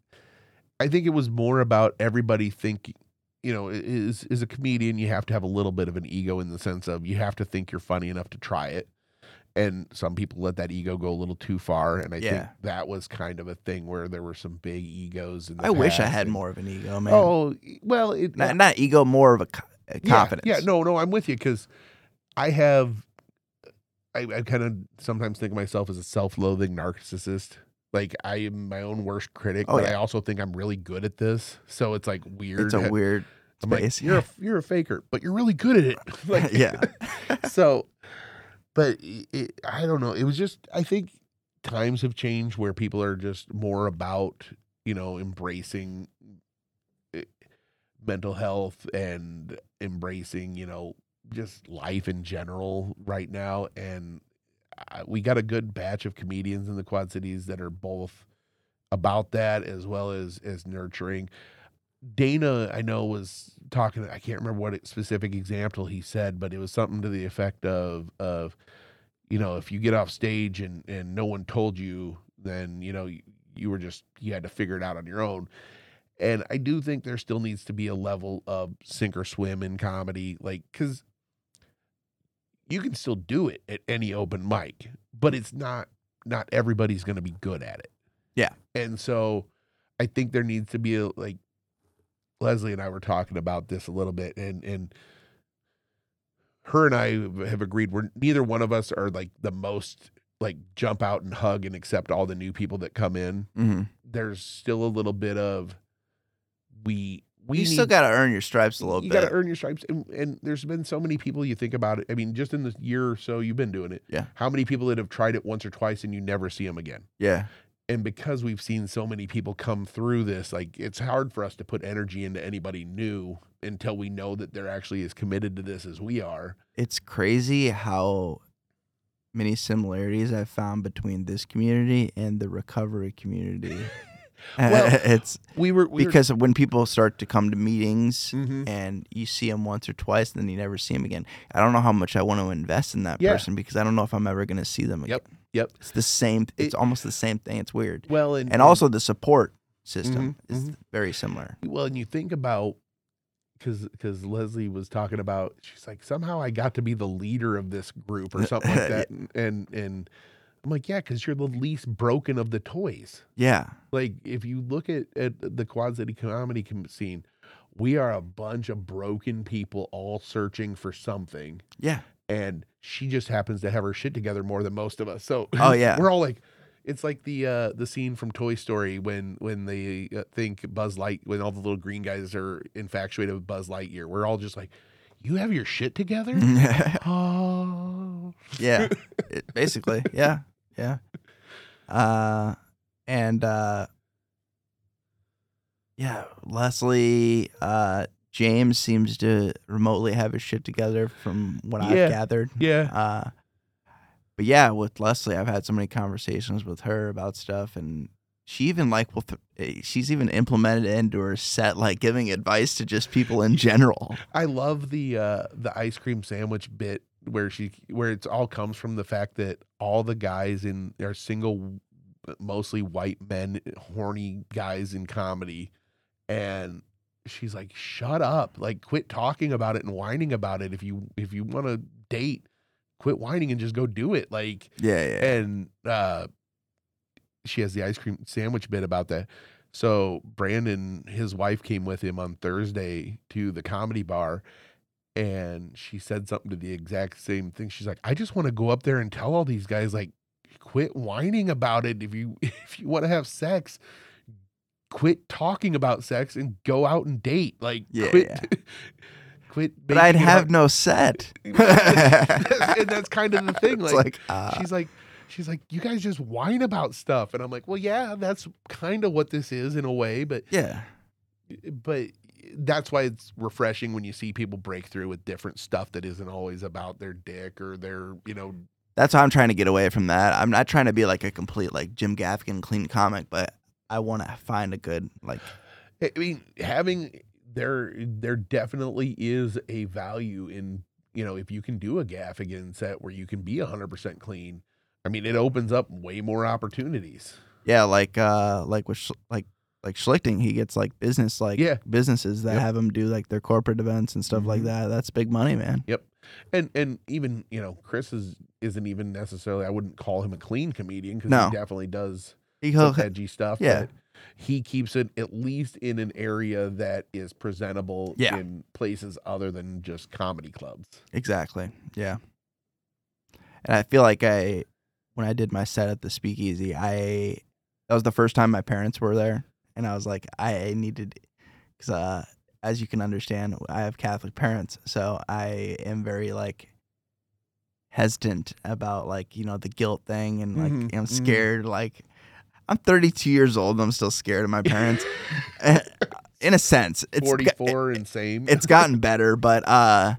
I think it was more about everybody thinking. You know, is is a comedian, you have to have a little bit of an ego in the sense of you have to think you're funny enough to try it. And some people let that ego go a little too far, and I think that was kind of a thing where there were some big egos. In the I wish I had and- more of an ego, man. Oh well, it, not, not ego, more of a, co- a yeah, confidence. Yeah, no, no, I'm with you because I have. I, I kind of sometimes think of myself as a self-loathing narcissist. Like I am my own worst critic, Oh, but I also think I'm really good at this. So it's like weird. it's a weird I'm like, you're a, you're a faker, but you're really good at it. like, yeah. so, but it, it, I don't know. It was just I think times have changed where people are just more about you know embracing eh, mental health and embracing you know just life in general right now and I, we got a good batch of comedians in the quad cities that are both about that as well as as nurturing Dana, I know, was talking. I can't remember what specific example he said, but it was something to the effect of, of, you know, if you get off stage and and no one told you, then you know you, you were just you had to figure it out on your own. And I do think there still needs to be a level of sink or swim in comedy, like because you can still do it at any open mic, but it's not not everybody's going to be good at it. Yeah. and so I think there needs to be a like Leslie and I were talking about this a little bit, and and her and I have agreed we're neither one of us are like the most like jump out and hug and accept all the new people that come in. hmm There's still a little bit of we we you need, still got to earn your stripes a little you bit. You got to earn your stripes, and, and there's been so many people you think about it. I mean, just in the year or so you've been doing it, Yeah. How many people that have tried it once or twice and you never see them again? yeah. and because we've seen so many people come through this like it's hard for us to put energy into anybody new until we know that they're actually as committed to this as we are It's crazy how many similarities I've found between this community and the recovery community. Well, it's we were we because when people start to come to meetings were, Mhm. and you see them once or twice and then you never see them again. I don't know how much I want to invest in that Yeah. person because I don't know if I'm ever going to see them again. Yep, yep. It's the same. It's It- almost the same thing. It's weird. well and And also the support system Mhm, is very similar. well and you think about because because leslie was talking about she's like somehow i got to be the leader of this group or something like that and and, and i'm like yeah because you're the least broken of the toys Yeah. like if you look at, at the quad city comedy scene we are a bunch of broken people all searching for something Yeah. and she just happens to have her shit together more than most of us so Oh, yeah. we're all like it's like the uh the scene from toy story when when they uh, think buzz light when all the little green guys are infatuated with buzz lightyear we're all just like you have your shit together oh yeah. It- basically. Yeah. Yeah. Uh and uh yeah, Leslie uh James seems to remotely have his shit together from what Yeah. I've gathered. yeah Uh but yeah, with Leslie, I've had so many conversations with her about stuff and she even like will th- she's even implemented it into her set like giving advice to just people in general. I love the uh the ice cream sandwich bit where she where it's all comes from the fact that all the guys in are single mostly white men horny guys in comedy. And she's like shut up. Like quit talking about it and whining about it. If you if you want to date quit whining and just go do it. Like Yeah, yeah. and uh she has the ice cream sandwich bit about that. So brandon his wife came with him on thursday to the comedy bar and she said something to the exact same thing. She's like i just want to go up there and tell all these guys like quit whining about it if you if you want to have sex. Quit talking about sex and go out and date. Like Yeah, quit quit But I'd have no set. and that's kind of the thing like like, uh, she's like she's like you guys just whine about stuff. And i'm like well yeah that's kind of what this is in a way but yeah, but that's why it's refreshing when you see people break through with different stuff that isn't always about their dick or their you know That's why I'm trying to get away from that. I'm not trying to be like a complete like Jim Gaffigan clean comic, but I want to find a good like I mean, having there there definitely is a value in you know if you can do a Gaffigan set where you can be hundred percent clean. I mean, it opens up way more opportunities. yeah, like uh like with Sch- like like Schlichting, he gets like business like Yeah. businesses that Yep. have him do like their corporate events and stuff like Mhm. that. That's big money, man. Yep. And and even you know Chris is isn't even necessarily I wouldn't call him a clean comedian because No. he definitely does He edgy stuff. yeah. but he keeps it at least in an area that is presentable Yeah. in places other than just comedy clubs. Exactly. Yeah. And I feel like I, when I did my set at the Speakeasy, I that was the first time my parents were there, and I was like, I needed, because uh, as you can understand, I have Catholic parents, so I am very like hesitant about like you know the guilt thing, and like Mhm, I'm mhm. scared. Like I'm 32 years old, and I'm still scared of my parents. In a sense, it's Forty four and same. it's gotten better, but uh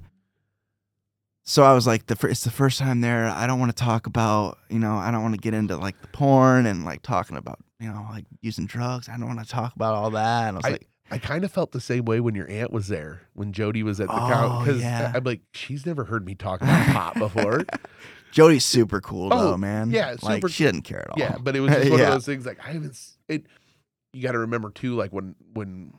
so I was like the fir- it's the first time there. I don't want to talk about, you know, I don't want to get into like the porn and like talking about, you know, like using drugs. I don't want to talk about all that. And I was I- like, I kind of felt the same way when your aunt was there, when Jody was at the Oh, couch. Because yeah. I'm like, she's never heard me talk about pot before. Jody's super cool Oh, though, man. yeah, like super- she didn't care at all. yeah, but it was just one Yeah. of those things. Like I haven't. It. You got to remember too, like when when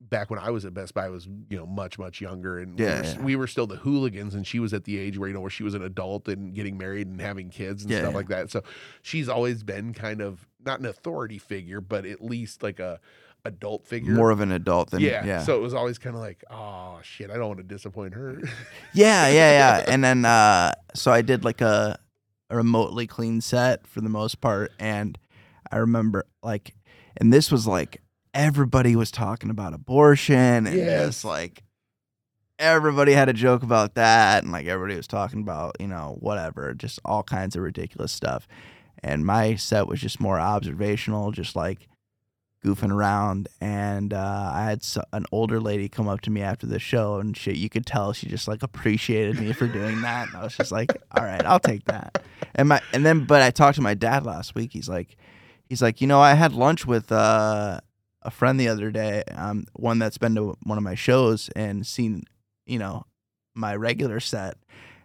back when I was at Best Buy, I was you know much much younger, and we, were, yeah. we were still the hooligans, and she was at the age where you know where she was an adult and getting married and having kids and Yeah, stuff yeah. like that. So she's always been kind of not an authority figure, but at least like a adult figure. More of an adult than yeah. yeah. So it was always kind of like, oh shit, I don't want to disappoint her. Yeah, yeah, yeah. and then uh so I did like a, a remotely clean set for the most part and I remember like and this was like everybody was talking about abortion and Yes. just like everybody had a joke about that and like everybody was talking about, you know, whatever, just all kinds of ridiculous stuff. And my set was just more observational, just like goofing around and uh, i had an older lady come up to me after the show and shit you could tell she just like appreciated me for doing that and i was just like all right i'll take that and my and then but i talked to my dad last week he's like he's like you know i had lunch with uh, a friend the other day um, one that's been to one of my shows and seen you know my regular set.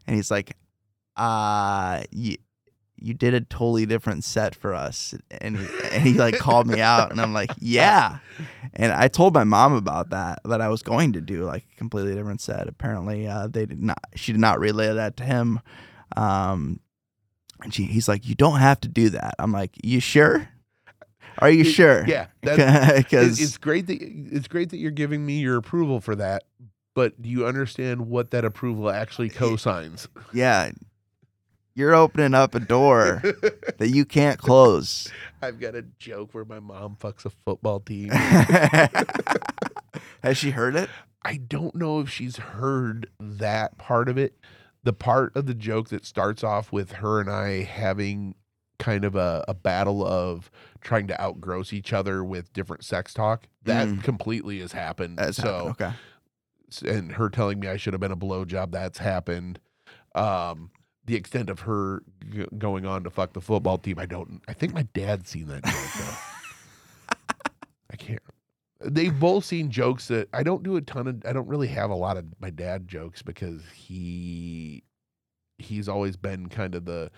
And he's like uh you, you did a totally different set for us. And he, and he like called me out. And I'm like yeah. And I told my mom about that that I was going to do like a completely different set. Apparently uh, they did not she did not relay that to him. Um and she, he's like you don't have to do that. I'm like you sure are you It- sure Yeah, because It- it's great that it's great that you're giving me your approval for that. But do you understand what that approval actually cosigns? yeah you're opening up a door that you can't close I've got a joke where my mom fucks a football team. has she heard it I don't know if she's heard that part of it. The part of the joke that starts off with her and I having kind of a, a battle of trying to outgross each other with different sex talk. That Mm. completely has happened. That's so happened. okay and her telling me I should have been a blowjob. That's happened. Um, the extent of her g- going on to fuck the football team, I don't. I think my dad's seen that joke though. I can't. They've both seen jokes that I don't do a ton of. I don't really have a lot of my dad jokes because he he's always been kind of the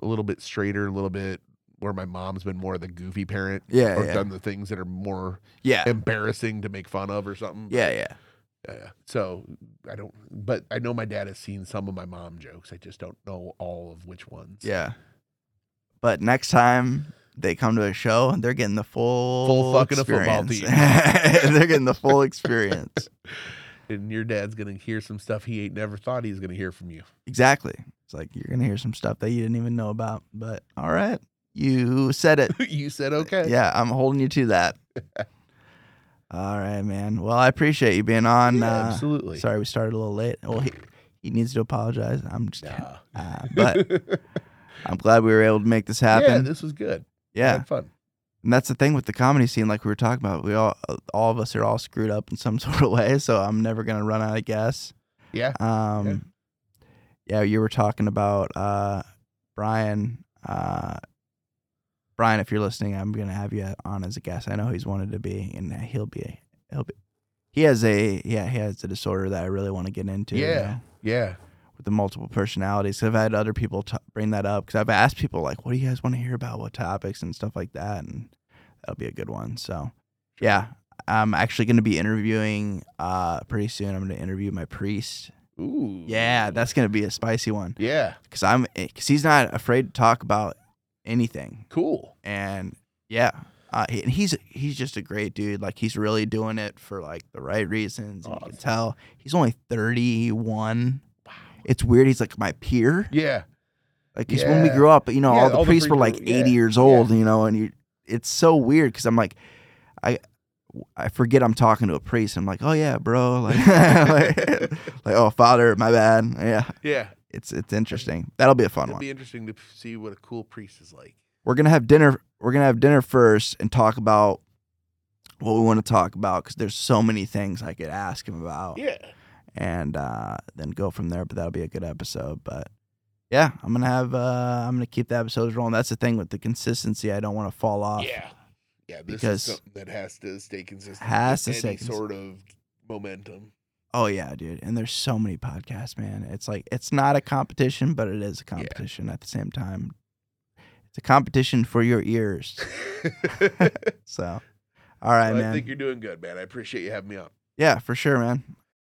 a little bit straighter, a little bit where my mom's been more of the goofy parent yeah or yeah done the things that are more yeah embarrassing to make fun of or something. yeah yeah Yeah. So I don't, but I know my dad has seen some of my mom jokes. I just don't know all of which ones. Yeah. But next time they come to a show, they're getting the full Full fucking a football experience. they're getting the full experience. And your dad's going to hear some stuff he ain't never thought he was going to hear from you. Exactly. It's like you're gonna hear some stuff that you didn't even know about. But all right. You said it. you said okay. Yeah, I'm holding you to that. all right, man. Well, I appreciate you being on. Yeah, uh, absolutely. Sorry we started a little late. Well he, he needs to apologize. I'm just Nah. uh, but I'm glad we were able to make this happen. yeah, this was good. Yeah. fun. And that's the thing with the comedy scene, like we were talking about. We all, all of us are all screwed up in some sort of way. So I'm never gonna run out of gas. Yeah. Um, yeah. you were talking about uh, Brian. Uh, Brian, if you're listening, I'm gonna have you on as a guest. I know he's wanted to be, and he'll be. He'll be. He has a yeah. He has a disorder that I really want to get into. you Yeah. know, Yeah. with the multiple personalities. I've had other people t- bring that up because I've asked people like, "What do you guys want to hear about? What topics and stuff like that?" And that'll be a good one. So, yeah, I'm actually going to be interviewing uh pretty soon. I'm going to interview my priest. Ooh. Yeah, that's going to be a spicy one Yeah. because I'm because he's not afraid to talk about anything. Cool. And yeah. Uh, he- and he's he's just a great dude. Like he's really doing it for like the right reasons. You can tell he's only 31. Wow. It's weird. He's like my peer. Yeah. Like, 'cause when we grew up, you know, Yeah, all the all the priests were like were- 80 years old, you know, and you, it's so weird because I'm like, I, I forget I'm talking to a priest. I'm like, oh yeah, bro, like, like, like, oh father, my bad. Yeah, Yeah. It's it's interesting. That'll be a fun one. It'd one. be interesting to see what a cool priest is like. We're gonna have dinner. We're gonna have dinner first and talk about what we want to talk about because there's so many things I could ask him about. Yeah. and uh, then go from there. But that'll be a good episode. But yeah, I'm gonna have uh, I'm gonna keep the episodes rolling. That's the thing with the consistency. I don't want to fall off. Yeah. Yeah. This Because- is something that has to stay consistent. Has to stay consistent. sort of momentum. Oh yeah, dude. And there's so many podcasts, man. It's like it's not a competition, but it is a competition at the same time. It's a competition for your ears. So, all right, Well, I think you're doing good, man. I appreciate you having me on. yeah, for sure, man.